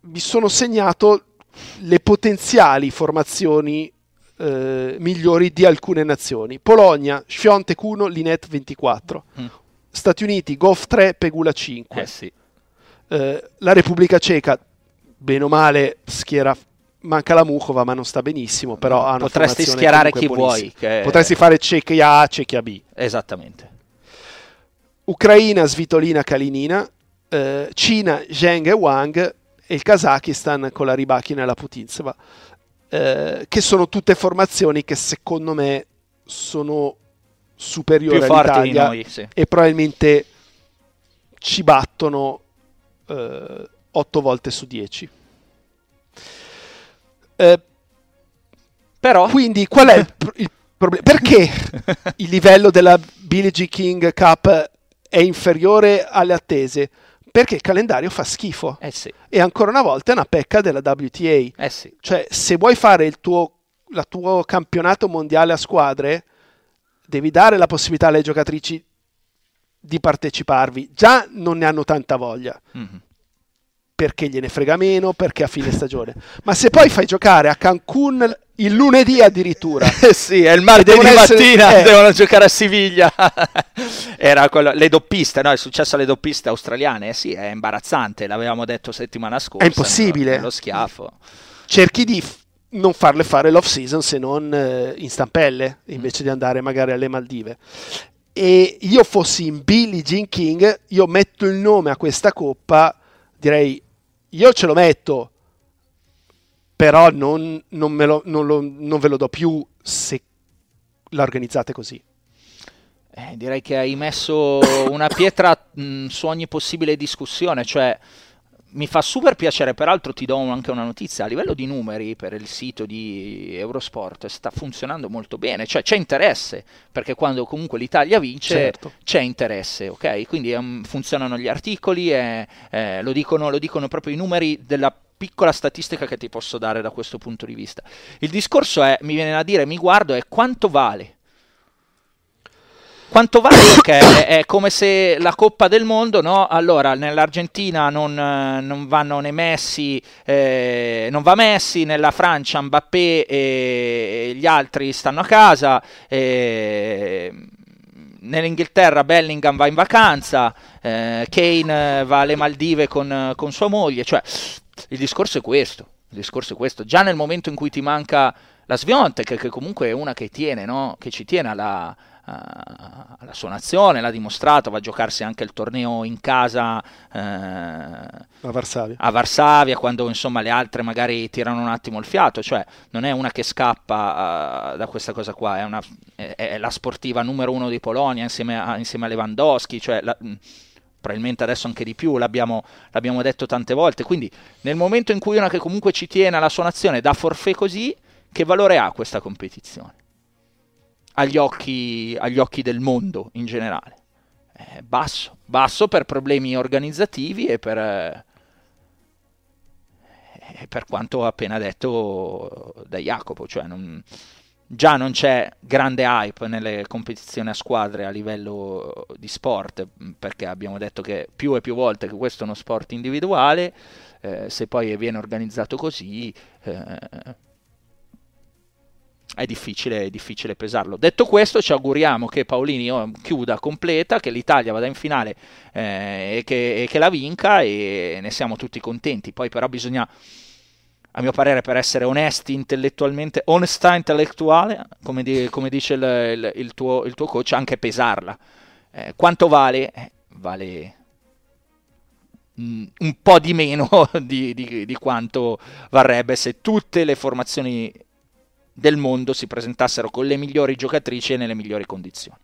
mi sono segnato le potenziali formazioni eh, migliori di alcune nazioni. Polonia, Świątek 1, Linet 24. Mm. Stati Uniti, Goff 3, Pegula 5. Eh sì. Eh, la Repubblica Ceca, bene o male, schiera manca la Mukova, ma non sta benissimo. Però ha Potresti schierare chi vuoi. Che... Potresti fare Cechia A, Cechia B. Esattamente. Ucraina, Svitolina, Kalinina. Eh, Cina, Zheng e Wang. E il Kazakistan con la Ribakina e la Putintseva. Eh, che sono tutte formazioni che secondo me sono superiori Più all'Italia noi, sì. e probabilmente ci battono eh, 8 volte su 10. Eh, Però... Quindi qual è il, il problema? Perché il livello della Billie G. King Cup è inferiore alle attese? Perché il calendario fa schifo. Eh sì. E ancora una volta è una pecca della WTA. Eh sì. Cioè, se vuoi fare il tuo, il tuo campionato mondiale a squadre, devi dare la possibilità alle giocatrici di parteciparvi. Già non ne hanno tanta voglia. Mm-hmm. Perché gliene frega meno, perché a fine stagione. Ma se poi fai giocare a Cancun il lunedì addirittura. Sì, è il martedì mattina, eh. devono giocare a Siviglia. Era quello, le doppiste, no? È successo alle doppiste australiane. Eh sì, è imbarazzante, l'avevamo detto settimana scorsa. È impossibile. Lo schiaffo. Cerchi di f- non farle fare l'off season se non eh, in stampelle, invece mm. di andare magari alle Maldive e io fossi in Billie Jean King, io metto il nome a questa coppa, direi io ce lo metto, però non, non, lo, non, lo, non ve lo do più se la organizzate così. Eh, direi che hai messo una pietra mh, su ogni possibile discussione, cioè mi fa super piacere, peraltro ti do anche una notizia, a livello di numeri per il sito di Eurosport sta funzionando molto bene, cioè c'è interesse, perché quando comunque l'Italia vince certo. c'è interesse, ok? Quindi um, funzionano gli articoli e eh, lo, dicono, lo dicono proprio i numeri della piccola statistica che ti posso dare da questo punto di vista. Il discorso è, mi viene da dire, mi guardo, è quanto vale quanto vale? Perché è, è, come se la Coppa del Mondo, no? Allora, nell'Argentina non, non vanno né Messi, eh, non va Messi, nella Francia Mbappé e gli altri stanno a casa, eh, nell'Inghilterra Bellingham va in vacanza, eh, Kane va alle Maldive con, con sua moglie, cioè il discorso è questo. Il discorso è questo. Già nel momento in cui ti manca la Sviontek che comunque è una che tiene, no? che ci tiene alla, alla sua nazione, l'ha dimostrato, va a giocarsi anche il torneo in casa eh, a, Varsavia. a Varsavia, quando insomma le altre magari tirano un attimo il fiato, cioè non è una che scappa uh, da questa cosa qua, è, una, è, è, la sportiva numero uno di Polonia insieme a, insieme a Lewandowski, cioè la, probabilmente adesso anche di più, l'abbiamo, l'abbiamo detto tante volte, quindi nel momento in cui una che comunque ci tiene alla sua nazione dà forfè così, che valore ha questa competizione? Agli occhi, agli occhi del mondo in generale. Eh, basso, basso per problemi organizzativi e per, eh, per quanto appena detto da Jacopo, cioè non, già non c'è grande hype nelle competizioni a squadre a livello di sport, perché abbiamo detto che più e più volte che questo è uno sport individuale, eh, se poi viene organizzato così, eh, è difficile, è difficile pesarlo. Detto questo, ci auguriamo che Paolini oh, chiuda completa, che l'Italia vada in finale eh, e, che, e, che, la vinca e ne siamo tutti contenti. Poi però bisogna, a mio parere, per essere onesti intellettualmente, onestà intellettuale, come, di, come dice il, il, il, tuo, il, tuo, coach, anche pesarla. Eh, quanto vale? Eh, vale mm, un po' di meno di, di, di quanto varrebbe se tutte le formazioni del mondo si presentassero con le migliori giocatrici e nelle migliori condizioni.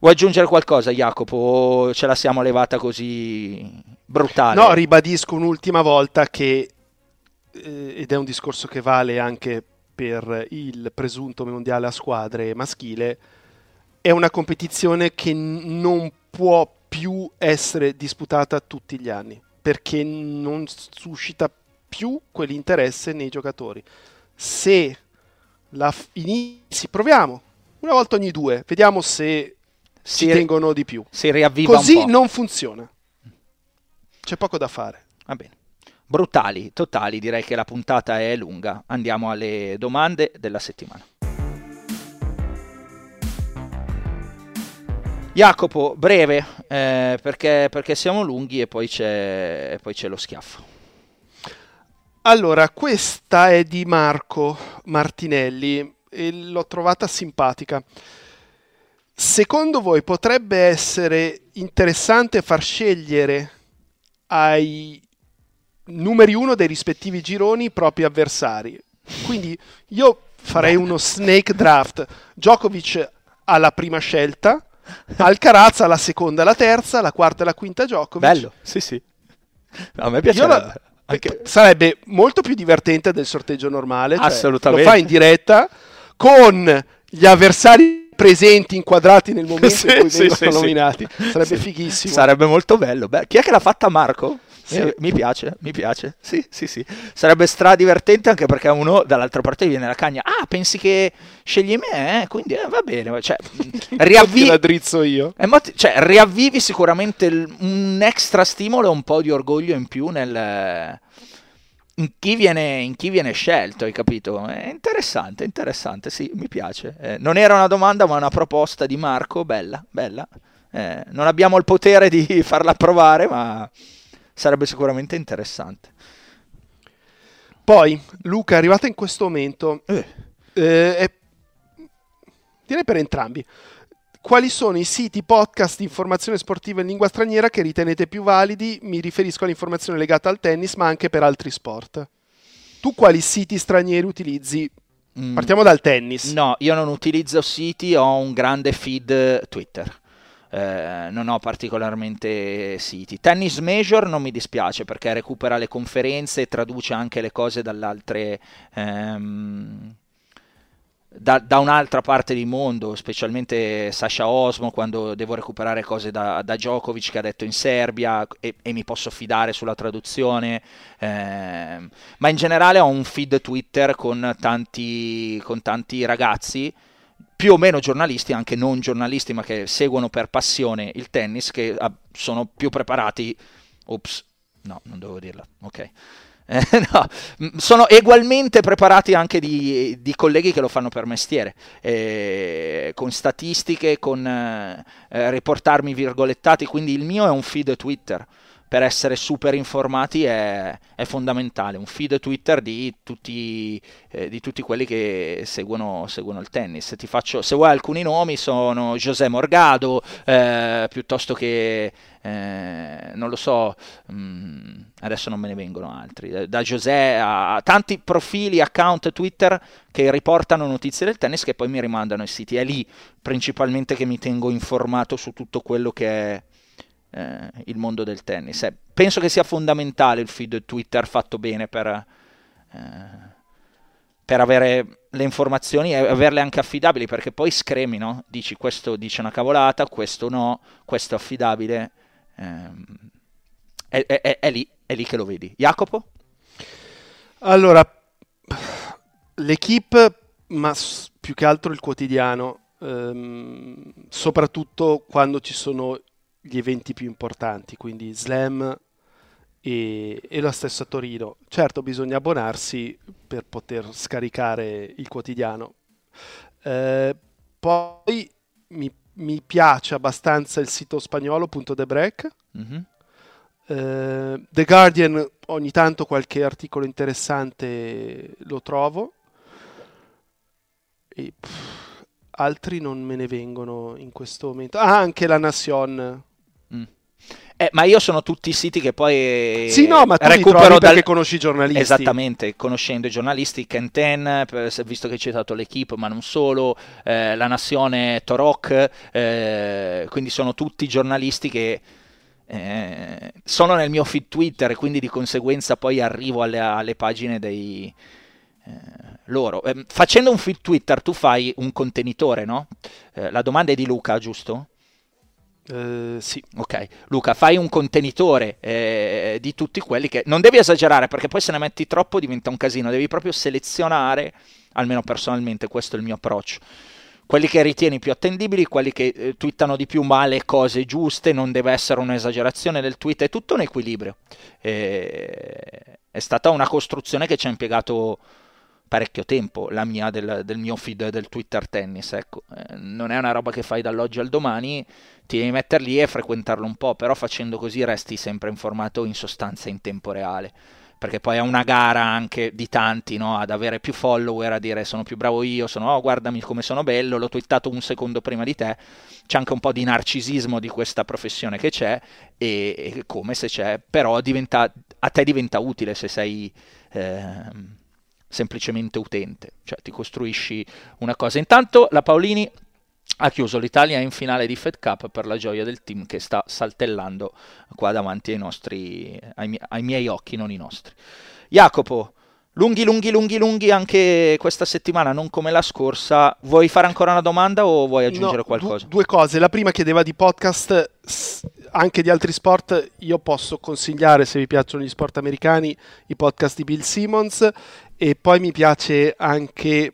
Vuoi aggiungere qualcosa, Jacopo? O ce la siamo levata così brutale? No, ribadisco un'ultima volta che, eh, ed è un discorso che vale anche per il presunto mondiale a squadre maschile, è una competizione che non può più essere disputata tutti gli anni, perché non suscita più quell'interesse nei giocatori se la f- inizi, proviamo una volta ogni due, vediamo se si, tengono di più. Si riavviva Così non funziona. C'è poco da fare. Va bene. Brutali, totali, direi che la puntata è lunga. Andiamo alle domande della settimana. Jacopo, breve, eh, perché, perché, siamo lunghi e poi c'è, poi c'è lo schiaffo. Allora, questa è di Marco Martinelli e l'ho trovata simpatica. Secondo voi potrebbe essere interessante far scegliere ai numeri uno dei rispettivi gironi i propri avversari? Quindi io farei uno snake draft. Djokovic alla prima scelta, Alcaraz alla seconda, alla terza, la quarta e la quinta Djokovic. Bello, sì sì. No, a me piace. Anche... Sarebbe molto più divertente del sorteggio normale. Cioè Assolutamente. Lo fai in diretta con gli avversari presenti, inquadrati nel momento sì, in cui sì, vengono sì, nominati. Sarebbe fighissimo. Sarebbe molto bello. Beh, chi è che l'ha fatta Marco? Sì. Eh, mi piace, mi piace. Sì, sì, sì. Sarebbe stradivertente anche perché uno dall'altra parte viene la cagna. Ah, pensi che scegli me? Eh? Quindi eh, va bene. Cioè, riavvivi... la drizzo io. Eh, cioè, riavvivi sicuramente il... un extra stimolo e un po' di orgoglio in più nel... In chi, viene, in chi, viene, scelto, hai capito? È interessante, interessante, sì, mi piace. Eh, non era una domanda, ma una proposta di Marco, bella, bella. Non abbiamo il potere di farla approvare, ma sarebbe sicuramente interessante. Poi, Luca, arrivata in questo momento, eh. Eh, è... direi per entrambi, quali sono i siti podcast di informazione sportiva in lingua straniera che ritenete più validi? Mi riferisco all'informazione legata al tennis, ma anche per altri sport. Tu quali siti stranieri utilizzi? Mm. Partiamo dal tennis. No, io non utilizzo siti, ho un grande feed Twitter. Eh, non ho particolarmente siti. Tennis Major non mi dispiace perché recupera le conferenze e traduce anche le cose dall'altre... Ehm, da, da, un'altra parte del mondo, specialmente Sasha Osmo, quando devo recuperare cose da, da Djokovic che ha detto in Serbia e, e mi posso fidare sulla traduzione. Eh, ma in generale ho un feed Twitter con tanti, con tanti ragazzi più o meno giornalisti, anche non giornalisti, ma che seguono per passione il tennis, che ah, sono più preparati. Ops, no, non dovevo dirla. Ok. Eh, no, sono ugualmente preparati anche di, di, colleghi che lo fanno per mestiere, eh, con statistiche, con eh, riportarmi virgolettati, quindi il mio è un feed Twitter per essere super informati è, è fondamentale. Un feed Twitter di tutti, eh, di tutti quelli che seguono, seguono il tennis. Faccio, se vuoi alcuni nomi sono José Morgado, eh, piuttosto che eh, non lo so, mh, mm, adesso non me ne vengono altri, da José a, a tanti profili, account Twitter che riportano notizie del tennis che poi mi rimandano ai siti. È lì principalmente che mi tengo informato su tutto quello che è eh, il mondo del tennis. Eh, penso che sia fondamentale il feed Twitter fatto bene per, eh, per avere le informazioni e averle anche affidabili, perché poi scremi, no? Dici questo dice una cavolata, questo no, questo è affidabile. Ehm, è, è, è, lì, è lì che lo vedi. Jacopo? Allora, l'equipe, ma più che altro il quotidiano, ehm, soprattutto quando ci sono gli eventi più importanti, quindi Slam e, e la stessa Torino. Certo, bisogna abbonarsi per poter scaricare il quotidiano. Eh, poi mi, mi, piace abbastanza il sito spagnolo, punto The Break. Mm-hmm. Eh, The Guardian, ogni tanto qualche articolo interessante lo trovo. E, pff, altri non me ne vengono in questo momento. Ah, anche la Nation eh, ma io sono tutti i siti che poi sì, no, ma tu recupero dal... perché conosci i giornalisti. Esattamente, conoscendo i giornalisti, Kenten, visto che hai citato l'equipe, ma non solo, eh, la Nazione Torok, eh, quindi sono tutti giornalisti che eh, sono nel mio feed Twitter e quindi di conseguenza poi arrivo alle, alle pagine dei eh, loro. Ehm, facendo un feed Twitter tu fai un contenitore, no? Eh, la domanda è di Luca, giusto? Uh, sì. Ok, Luca, fai un contenitore eh, di tutti quelli che non devi esagerare perché poi se ne metti troppo diventa un casino, devi proprio selezionare, almeno personalmente questo è il mio approccio. Quelli che ritieni più attendibili, quelli che eh, twittano di più male cose giuste, non deve essere un'esagerazione del tweet, è tutto un equilibrio. Eh, è stata una costruzione che ci ha impiegato parecchio tempo la mia del, del mio feed del Twitter tennis. Ecco. Eh, non è una roba che fai dall'oggi al domani, ti devi mettere lì e frequentarlo un po', però facendo così resti sempre informato in sostanza in tempo reale. Perché poi è una gara anche di tanti no? ad avere più follower, a dire sono più bravo io, sono oh guardami come sono bello, l'ho twittato un secondo prima di te. C'è anche un po' di narcisismo di questa professione che c'è, e, e come se c'è, però diventa, a te diventa utile se sei. Eh, semplicemente utente, cioè ti costruisci una cosa. Intanto la Paolini ha chiuso l'Italia in finale di Fed Cup per la gioia del team che sta saltellando qua davanti ai, nostri, ai, mie, ai miei occhi, non i nostri. Jacopo, lunghi, lunghi, lunghi, lunghi anche questa settimana, non come la scorsa. Vuoi fare ancora una domanda o vuoi aggiungere no, qualcosa? due cose. La prima chiedeva di podcast anche di altri sport. Io posso consigliare, se vi piacciono gli sport americani, i podcast di Bill Simmons e poi mi piace anche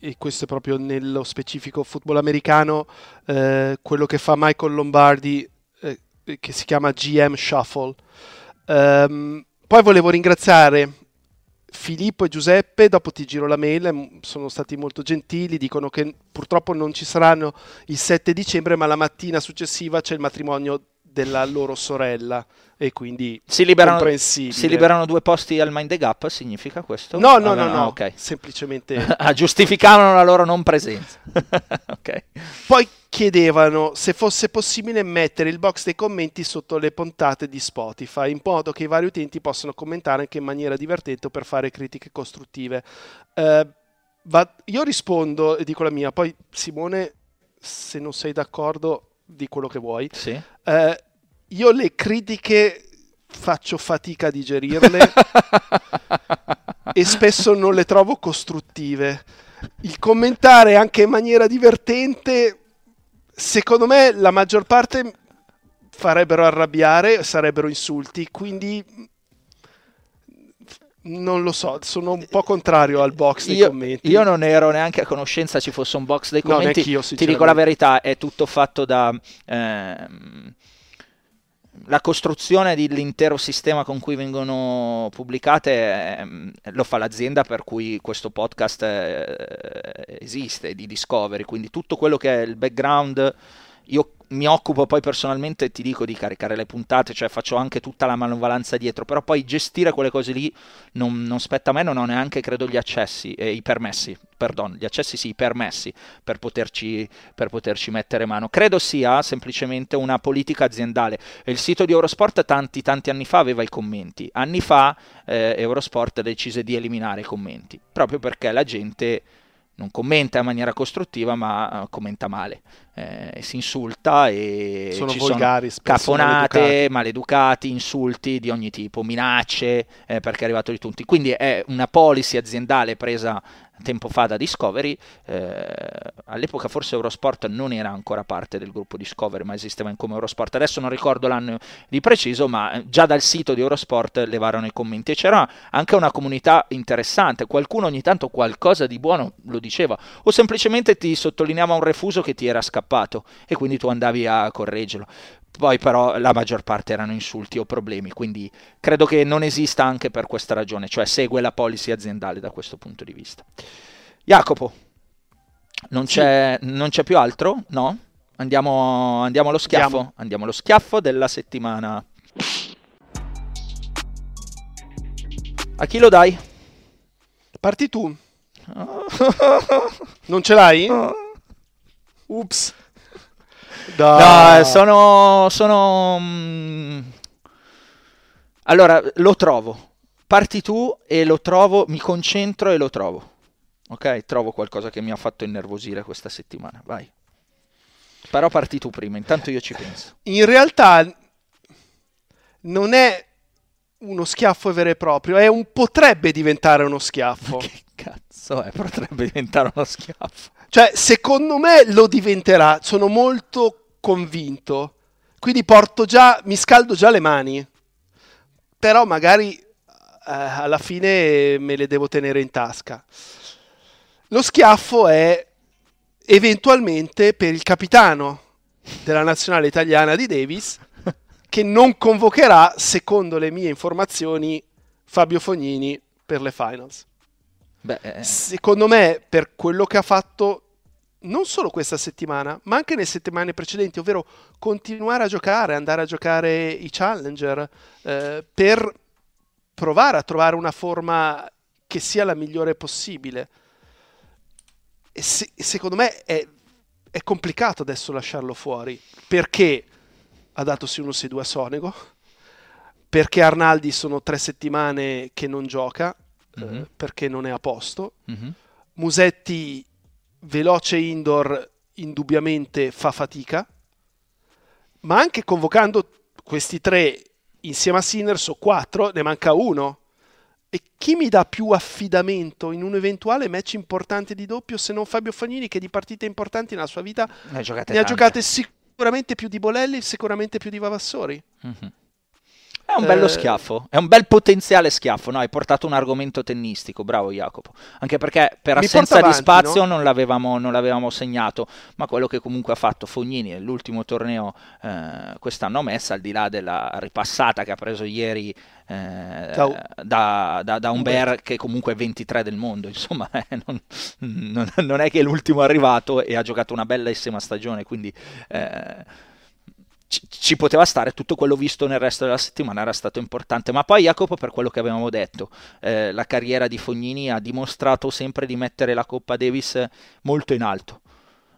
e questo è proprio nello specifico football americano, eh, quello che fa Michael Lombardi, eh, che si chiama GM Shuffle. Um, poi volevo ringraziare Filippo e Giuseppe, dopo ti giro la mail, sono stati molto gentili, dicono che purtroppo non ci saranno il 7 dicembre, ma la mattina successiva c'è il matrimonio della loro sorella e quindi si liberano, si liberano due posti al Mind the Gap, significa questo? No, no, ah, no, no, ah, okay. semplicemente... ah, giustificavano la loro non presenza. okay. Poi chiedevano se fosse possibile mettere il box dei commenti sotto le puntate di Spotify, in modo che i vari utenti possano commentare anche in maniera divertente per fare critiche costruttive. Uh, va... io rispondo e dico la mia, poi Simone, se non sei d'accordo, di quello che vuoi. Sì. Uh, io le critiche faccio fatica a digerirle e spesso non le trovo costruttive. Il commentare anche in maniera divertente, secondo me la maggior parte farebbero arrabbiare, sarebbero insulti, quindi non lo so, sono un po' contrario al box dei io, commenti. Io non ero neanche a conoscenza ci fosse un box dei commenti. No, Ti dico la verità, è tutto fatto da... Ehm, la costruzione dell'intero sistema con cui vengono pubblicate eh, lo fa l'azienda per cui questo podcast eh, esiste, di Discovery, quindi tutto quello che è il background io mi occupo poi personalmente, ti dico, di caricare le puntate, cioè faccio anche tutta la manovalanza dietro, però poi gestire quelle cose lì non, non spetta a me, non ho neanche, credo, gli accessi, eh, i permessi, perdon, gli accessi sì, i permessi per poterci, per poterci mettere mano. Credo sia semplicemente una politica aziendale. Il sito di Eurosport tanti, tanti anni fa aveva i commenti, anni fa eh, Eurosport decise di eliminare i commenti, proprio perché la gente non commenta in maniera costruttiva, ma uh, commenta male. Eh, si insulta e sono ci volgari, sono cafonate, maleducati. maleducati. insulti di ogni tipo, minacce, eh, perché è arrivato di tutti. Quindi è una policy aziendale presa tempo fa da Discovery, eh, all'epoca forse Eurosport non era ancora parte del gruppo Discovery, ma esisteva in come Eurosport, adesso non ricordo l'anno di preciso, ma eh, già dal sito di Eurosport levarono i commenti e c'era anche una comunità interessante, qualcuno ogni tanto qualcosa di buono lo diceva, o semplicemente ti sottolineava un refuso che ti era scappato e quindi tu andavi a correggerlo poi però la maggior parte erano insulti o problemi, quindi credo che non esista anche per questa ragione, cioè segue la policy aziendale da questo punto di vista. Jacopo, non, sì. c'è, non c'è, più altro? No? Andiamo, andiamo allo schiaffo? Andiamo. andiamo allo schiaffo della settimana. A chi lo dai? Parti tu. non ce l'hai? Ups. No, sono... sono mm, Allora, lo trovo. Parti tu e lo trovo, mi concentro e lo trovo. Ok? Trovo qualcosa che mi ha fatto innervosire questa settimana. Vai. Però parti tu prima, intanto io ci penso. In realtà non è uno schiaffo vero e proprio, è un potrebbe diventare uno schiaffo. Che cazzo è? Potrebbe diventare uno schiaffo. Cioè, secondo me lo diventerà, sono molto convinto. Quindi porto già, mi scaldo già le mani. Però magari eh, alla fine me le devo tenere in tasca. Lo schiaffo è eventualmente per il capitano della nazionale italiana di Davis che non convocherà, secondo le mie informazioni, Fabio Fognini per le finals. Beh, eh. Secondo me, per quello che ha fatto non solo questa settimana, ma anche nelle settimane precedenti, ovvero continuare a giocare, andare a giocare i challenger eh, per provare a trovare una forma che sia la migliore possibile. E se, secondo me è, è, complicato adesso lasciarlo fuori perché ha dato sì 1 6 2 a Sonego, perché Arnaldi sono tre settimane che non gioca, mm-hmm. eh, perché non è a posto. Mm-hmm. Musetti veloce indoor indubbiamente fa fatica, ma anche convocando questi tre insieme a Sinners o quattro, ne manca uno. E chi mi dà più affidamento in un eventuale match importante di doppio se non Fabio Fagnini che di partite importanti nella sua vita ne, ne ha giocate sicuramente più di Bolelli, sicuramente più di Vavassori. Mm-hmm. È un bello eh... schiaffo, è un bel potenziale schiaffo. No, hai portato un argomento tennistico, bravo Jacopo. Anche perché per assenza avanti, di spazio no? non, l'avevamo, non, l'avevamo, segnato, ma quello che comunque ha fatto Fognini nell'ultimo torneo eh, quest'anno messa, al di là della ripassata che ha preso ieri eh, da, da, da, un bear che comunque è 23 del mondo, insomma, eh, non, non, non, è che è l'ultimo arrivato e ha giocato una bellissima stagione, quindi eh, ci, poteva stare, tutto quello visto nel resto della settimana era stato importante, ma poi Jacopo per quello che avevamo detto, eh, la carriera di Fognini ha dimostrato sempre di mettere la Coppa Davis molto in alto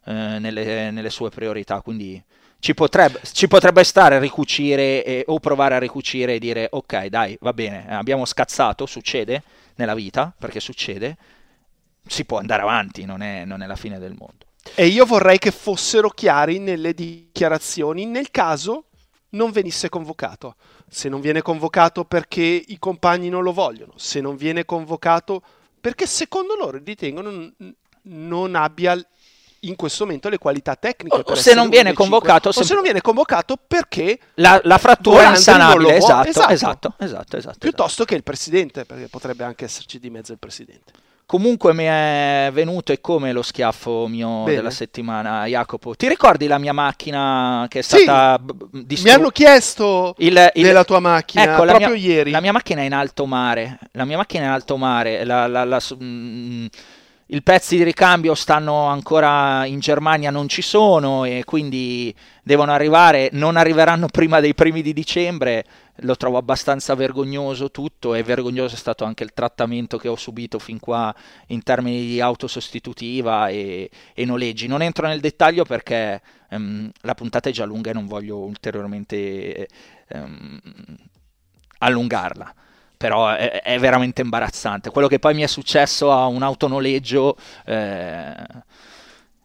eh, nelle, nelle, sue priorità, quindi ci potrebbe, ci potrebbe stare ricucire e, o provare a ricucire e dire ok dai va bene, abbiamo scazzato, succede nella vita, perché succede, si può andare avanti, non è, non è la fine del mondo. E io vorrei che fossero chiari nelle dichiarazioni nel caso non venisse convocato. Se non viene convocato perché i compagni non lo vogliono, se non viene convocato perché secondo loro ritengono non abbia in questo momento le qualità tecniche. O, se non viene convocato, o se non viene convocato perché la, la frattura è insanabile. Esatto, esatto, esatto, esatto, esatto, Piuttosto che il presidente, perché potrebbe anche esserci di mezzo il presidente. Comunque mi è venuto e come lo schiaffo mio Bene. della settimana, Jacopo. Ti ricordi la mia macchina che è stata sì, distrutta? Mi hanno chiesto il, il... della tua macchina ecco, proprio mia, ieri. La mia macchina è in alto mare. La mia macchina è in alto mare. La, la, la, mh, mm, i pezzi di ricambio stanno ancora in Germania, non ci sono e quindi devono arrivare, non arriveranno prima dei primi di dicembre. Lo trovo abbastanza vergognoso tutto e vergognoso è stato anche il trattamento che ho subito fin qua in termini di auto sostitutiva e, e noleggi. Non entro nel dettaglio perché um, la puntata è già lunga e non voglio ulteriormente um, allungarla però è, è, veramente imbarazzante. Quello che poi mi è successo a un autonoleggio eh,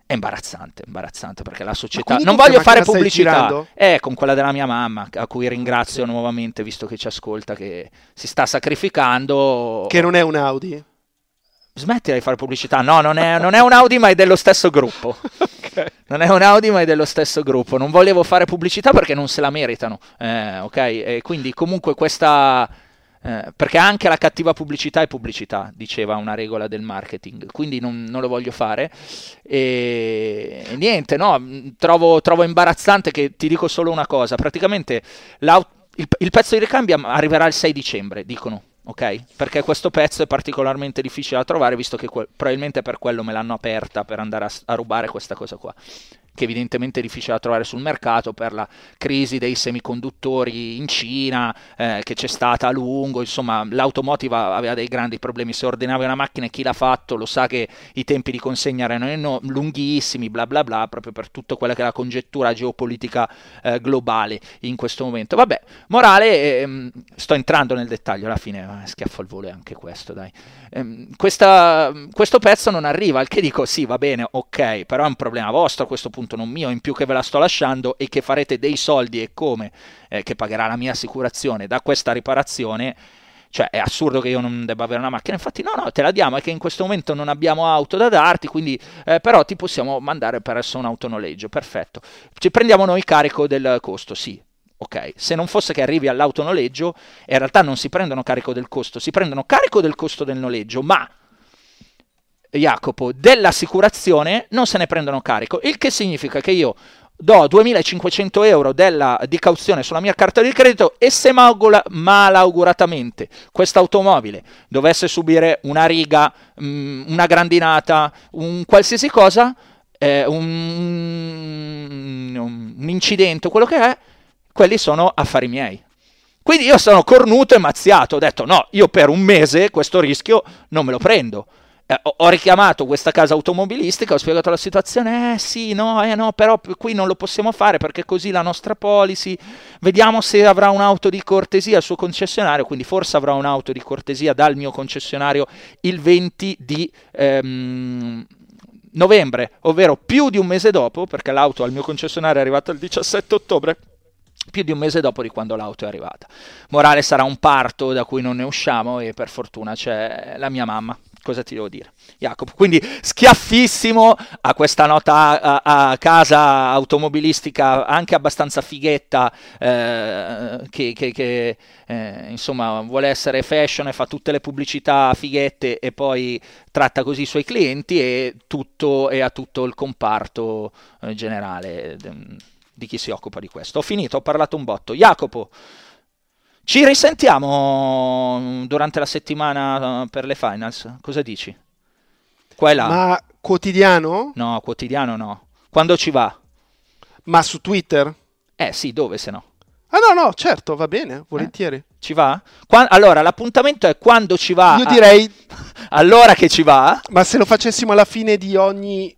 è imbarazzante, imbarazzante perché la società... Non voglio fare pubblicità, è con quella della mia mamma, a cui ringrazio nuovamente, visto che ci ascolta, che si sta sacrificando. Che non è un Audi? Smettila di fare pubblicità. No, non è, non è un Audi, ma è dello stesso gruppo. okay. Non è un Audi, ma è dello stesso gruppo. Non volevo fare pubblicità perché non se la meritano. Eh, ok? E quindi, comunque, questa eh, perché anche la cattiva pubblicità è pubblicità, diceva una regola del marketing, quindi non, non lo voglio fare. E, e niente, no, trovo, trovo, imbarazzante che ti dico solo una cosa, praticamente il, il pezzo di ricambio arriverà il 6 dicembre, dicono. Ok? Perché questo pezzo è particolarmente difficile da trovare, visto che que- probabilmente per quello me l'hanno aperta per andare a, a rubare questa cosa qua che evidentemente è difficile da trovare sul mercato per la crisi dei semiconduttori in Cina eh, che c'è stata a lungo, insomma l'automotive aveva dei grandi problemi, se ordinavi una macchina chi l'ha fatto lo sa che i tempi di consegna erano lunghissimi, bla bla bla, proprio per tutta quella che è la congettura geopolitica eh, globale in questo momento. Vabbè, morale, ehm, sto entrando nel dettaglio, alla fine eh, schiaffo al volo anche questo, dai. Ehm, questa, questo pezzo non arriva, al che dico sì, va bene, ok, però è un problema vostro a questo punto appunto non mio, in più che ve la sto lasciando e che farete dei soldi e come, eh, che pagherà la mia assicurazione da questa riparazione, cioè è assurdo che io non debba avere una macchina, infatti no, no, te la diamo, è che in questo momento non abbiamo auto da darti, quindi eh, però ti possiamo mandare presso un autonoleggio, perfetto. Ci prendiamo noi carico del costo, sì. Ok, se non fosse che arrivi all'autonoleggio, in realtà non si prendono carico del costo, si prendono carico del costo del noleggio, ma Jacopo, dell'assicurazione non se ne prendono carico, il che significa che io do 2500 euro della, di cauzione sulla mia carta di credito e se malauguratamente questa automobile dovesse subire una riga, mh, mm, una grandinata, un qualsiasi cosa, eh, un, un incidente, quello che è, quelli sono affari miei. Quindi io sono cornuto e mazziato, ho detto no, io per un mese questo rischio non me lo prendo ho richiamato questa casa automobilistica, ho spiegato la situazione, eh sì, no, eh no, però qui non lo possiamo fare perché così la nostra policy, vediamo se avrà un'auto di cortesia al suo concessionario, quindi forse avrà un'auto di cortesia dal mio concessionario il 20 di... Ehm, novembre, ovvero più di un mese dopo, perché l'auto al mio concessionario è arrivata il 17 ottobre, più di un mese dopo di quando l'auto è arrivata. Morale sarà un parto da cui non ne usciamo e per fortuna c'è la mia mamma cosa ti devo dire? Jacopo, quindi schiaffissimo a questa nota a, a casa automobilistica anche abbastanza fighetta eh, che, che, che eh, insomma vuole essere fashion e fa tutte le pubblicità fighette e poi tratta così i suoi clienti e, tutto, e a tutto il comparto eh, generale di chi si occupa di questo. Ho finito, ho parlato un botto. Jacopo, ci risentiamo durante la settimana eh, per le finals. Cosa dici? Qua e là. Ma quotidiano? No, quotidiano no. Quando ci va? Ma su Twitter? Eh sì, dove se no? Ah no, no, certo, va bene, volentieri. Eh, ci va? Qua- allora, l'appuntamento è quando ci va. Io direi... allora che ci va. Ma se lo facessimo alla fine di ogni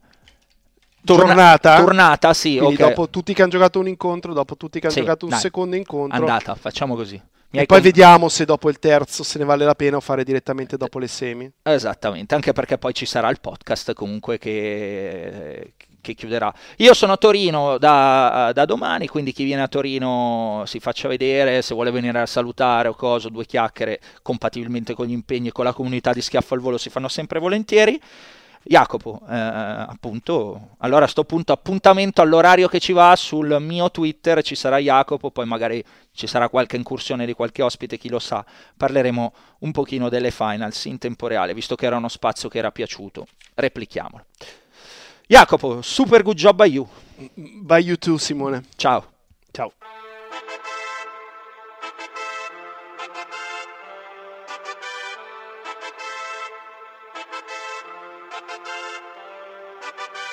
Torna- giornata. Tornata, sì. Quindi okay. dopo tutti che hanno giocato un incontro, dopo tutti che hanno sì, giocato un dai. secondo incontro. Andata, facciamo così. Mi e poi con... vediamo se dopo il terzo se ne vale la pena o fare direttamente dopo le semi. Esattamente, anche perché poi ci sarà il podcast comunque che, che chiuderà. Io sono a Torino da, da, domani, quindi chi viene a Torino si faccia vedere, se vuole venire a salutare o cosa, due chiacchiere compatibilmente con gli impegni e con la comunità di Schiaffo al Volo si fanno sempre volentieri. Jacopo, eh, appunto, allora a questo punto appuntamento all'orario che ci va sul mio Twitter, ci sarà Jacopo, poi magari ci sarà qualche incursione di qualche ospite, chi lo sa, parleremo un pochino delle finals in tempo reale, visto che era uno spazio che era piaciuto, replichiamolo. Jacopo, super good job by you. By you too, Simone. Ciao. Ciao.